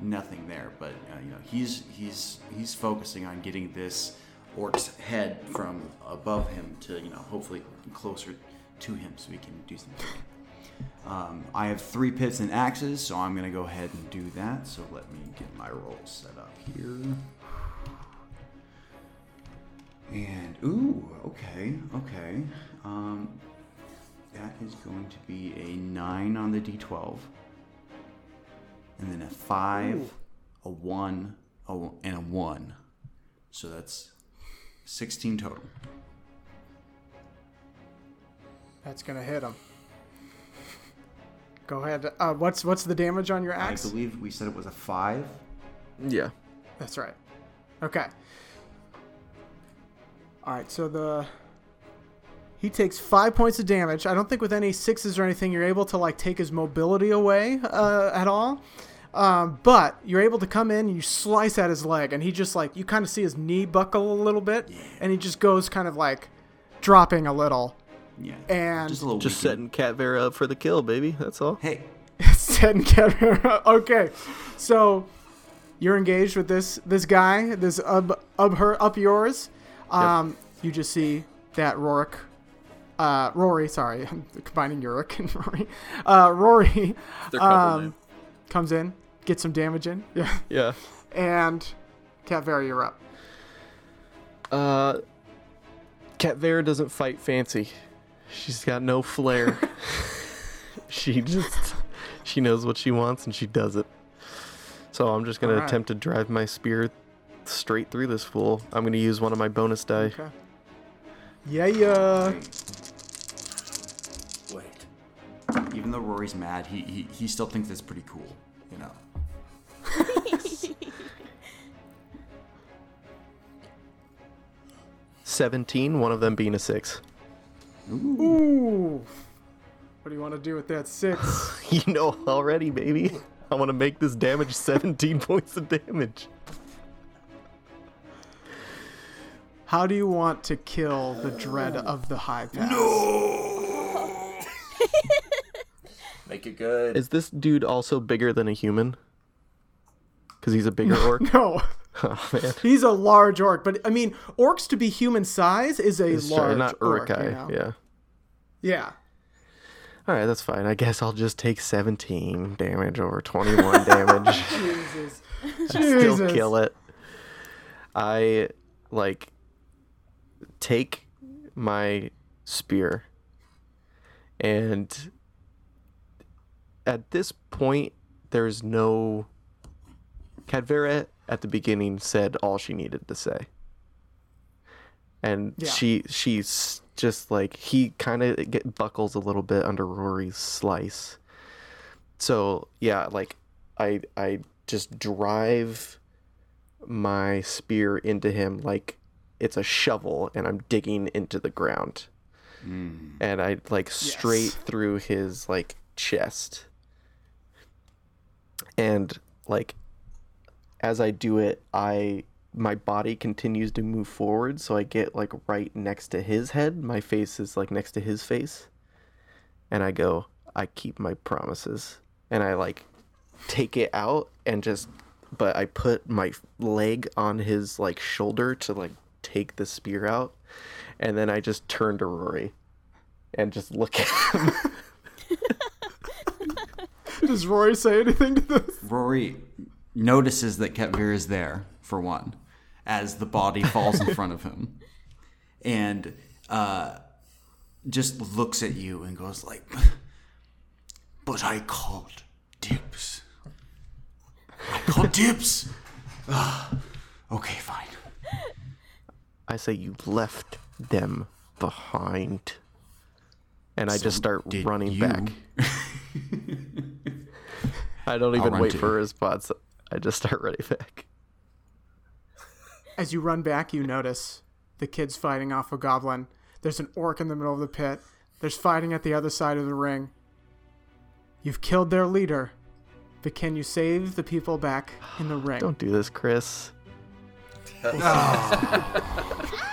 nothing there. But uh, you know he's he's he's focusing on getting this orc's head from above him to you know hopefully closer to him so he can do something. Um, I have three pits and axes, so I'm gonna go ahead and do that. So let me get my roll set up here. And ooh, okay, okay. Um, that is going to be a nine on the d12, and then a five, a one, a, and a one. So that's sixteen total. That's gonna hit him. Go ahead. Uh, what's what's the damage on your axe? I believe we said it was a five. Yeah. That's right. Okay. All right. So the he takes five points of damage. I don't think with any sixes or anything you're able to like take his mobility away uh, at all. Um, but you're able to come in and you slice at his leg, and he just like you kind of see his knee buckle a little bit, and he just goes kind of like dropping a little. Yeah, And- just a little. Just setting Cat Vera up for the kill, baby. That's all. Hey, Set and camera. okay, so you're engaged with this this guy, this up up her up yours. Um, you just see that Rorik, uh, Rory. Sorry, I'm combining Yurik and Rory. Uh, Rory um, comes in, gets some damage in, yeah, Yeah. and Cat Vera, you're up. Uh, Cat Vera doesn't fight fancy. She's got no flair. she just she knows what she wants and she does it. So I'm just gonna Alright. attempt to drive my spear straight through this fool. I'm gonna use one of my bonus die. Okay. Yeah, yeah. Wait. even though Rory's mad, he he, he still thinks it's pretty cool. You know. Seventeen, one of them being a six. Ooh. What do you want to do with that six? You know already, baby. I want to make this damage 17 points of damage. How do you want to kill the dread of the high pass? No! Make it good. Is this dude also bigger than a human? Because he's a bigger orc. No. oh man. He's a large orc, but I mean, orcs to be human size is a It's large sorry, not orc. You know? Yeah. Yeah. All right, that's fine. I guess I'll just take 17 damage over 21 damage. Jesus. Still Jesus. kill it. I like take my spear and at this point there's no Cat Vera at the beginning said all she needed to say. And Yeah. she she's just like he kind of get buckles a little bit under Rory's slice. So, yeah, like I I just drive my spear into him like it's a shovel and I'm digging into the ground. Hmm. And I like straight through his like chest. And like as I do it, I my body continues to move forward so I get like right next to his head. My face is like next to his face. And I go, I keep my promises. And I like take it out and just but I put my leg on his like shoulder to like take the spear out and then I just turn to Rory and just look at him. Does Rory say anything to this? Rory notices that Ketvir is there for one, as the body falls in front of him, and uh, just looks at you and goes like, "But I called dibs. I called dibs. Ah, okay, fine. I say you left them behind. And I just start running you. back. I don't even wait too. for a response. I just start running back. As you run back, you notice the kids fighting off a goblin. There's an orc in the middle of the pit. There's fighting at the other side of the ring. You've killed their leader, but can you save the people back in the ring? Don't do this, Chris.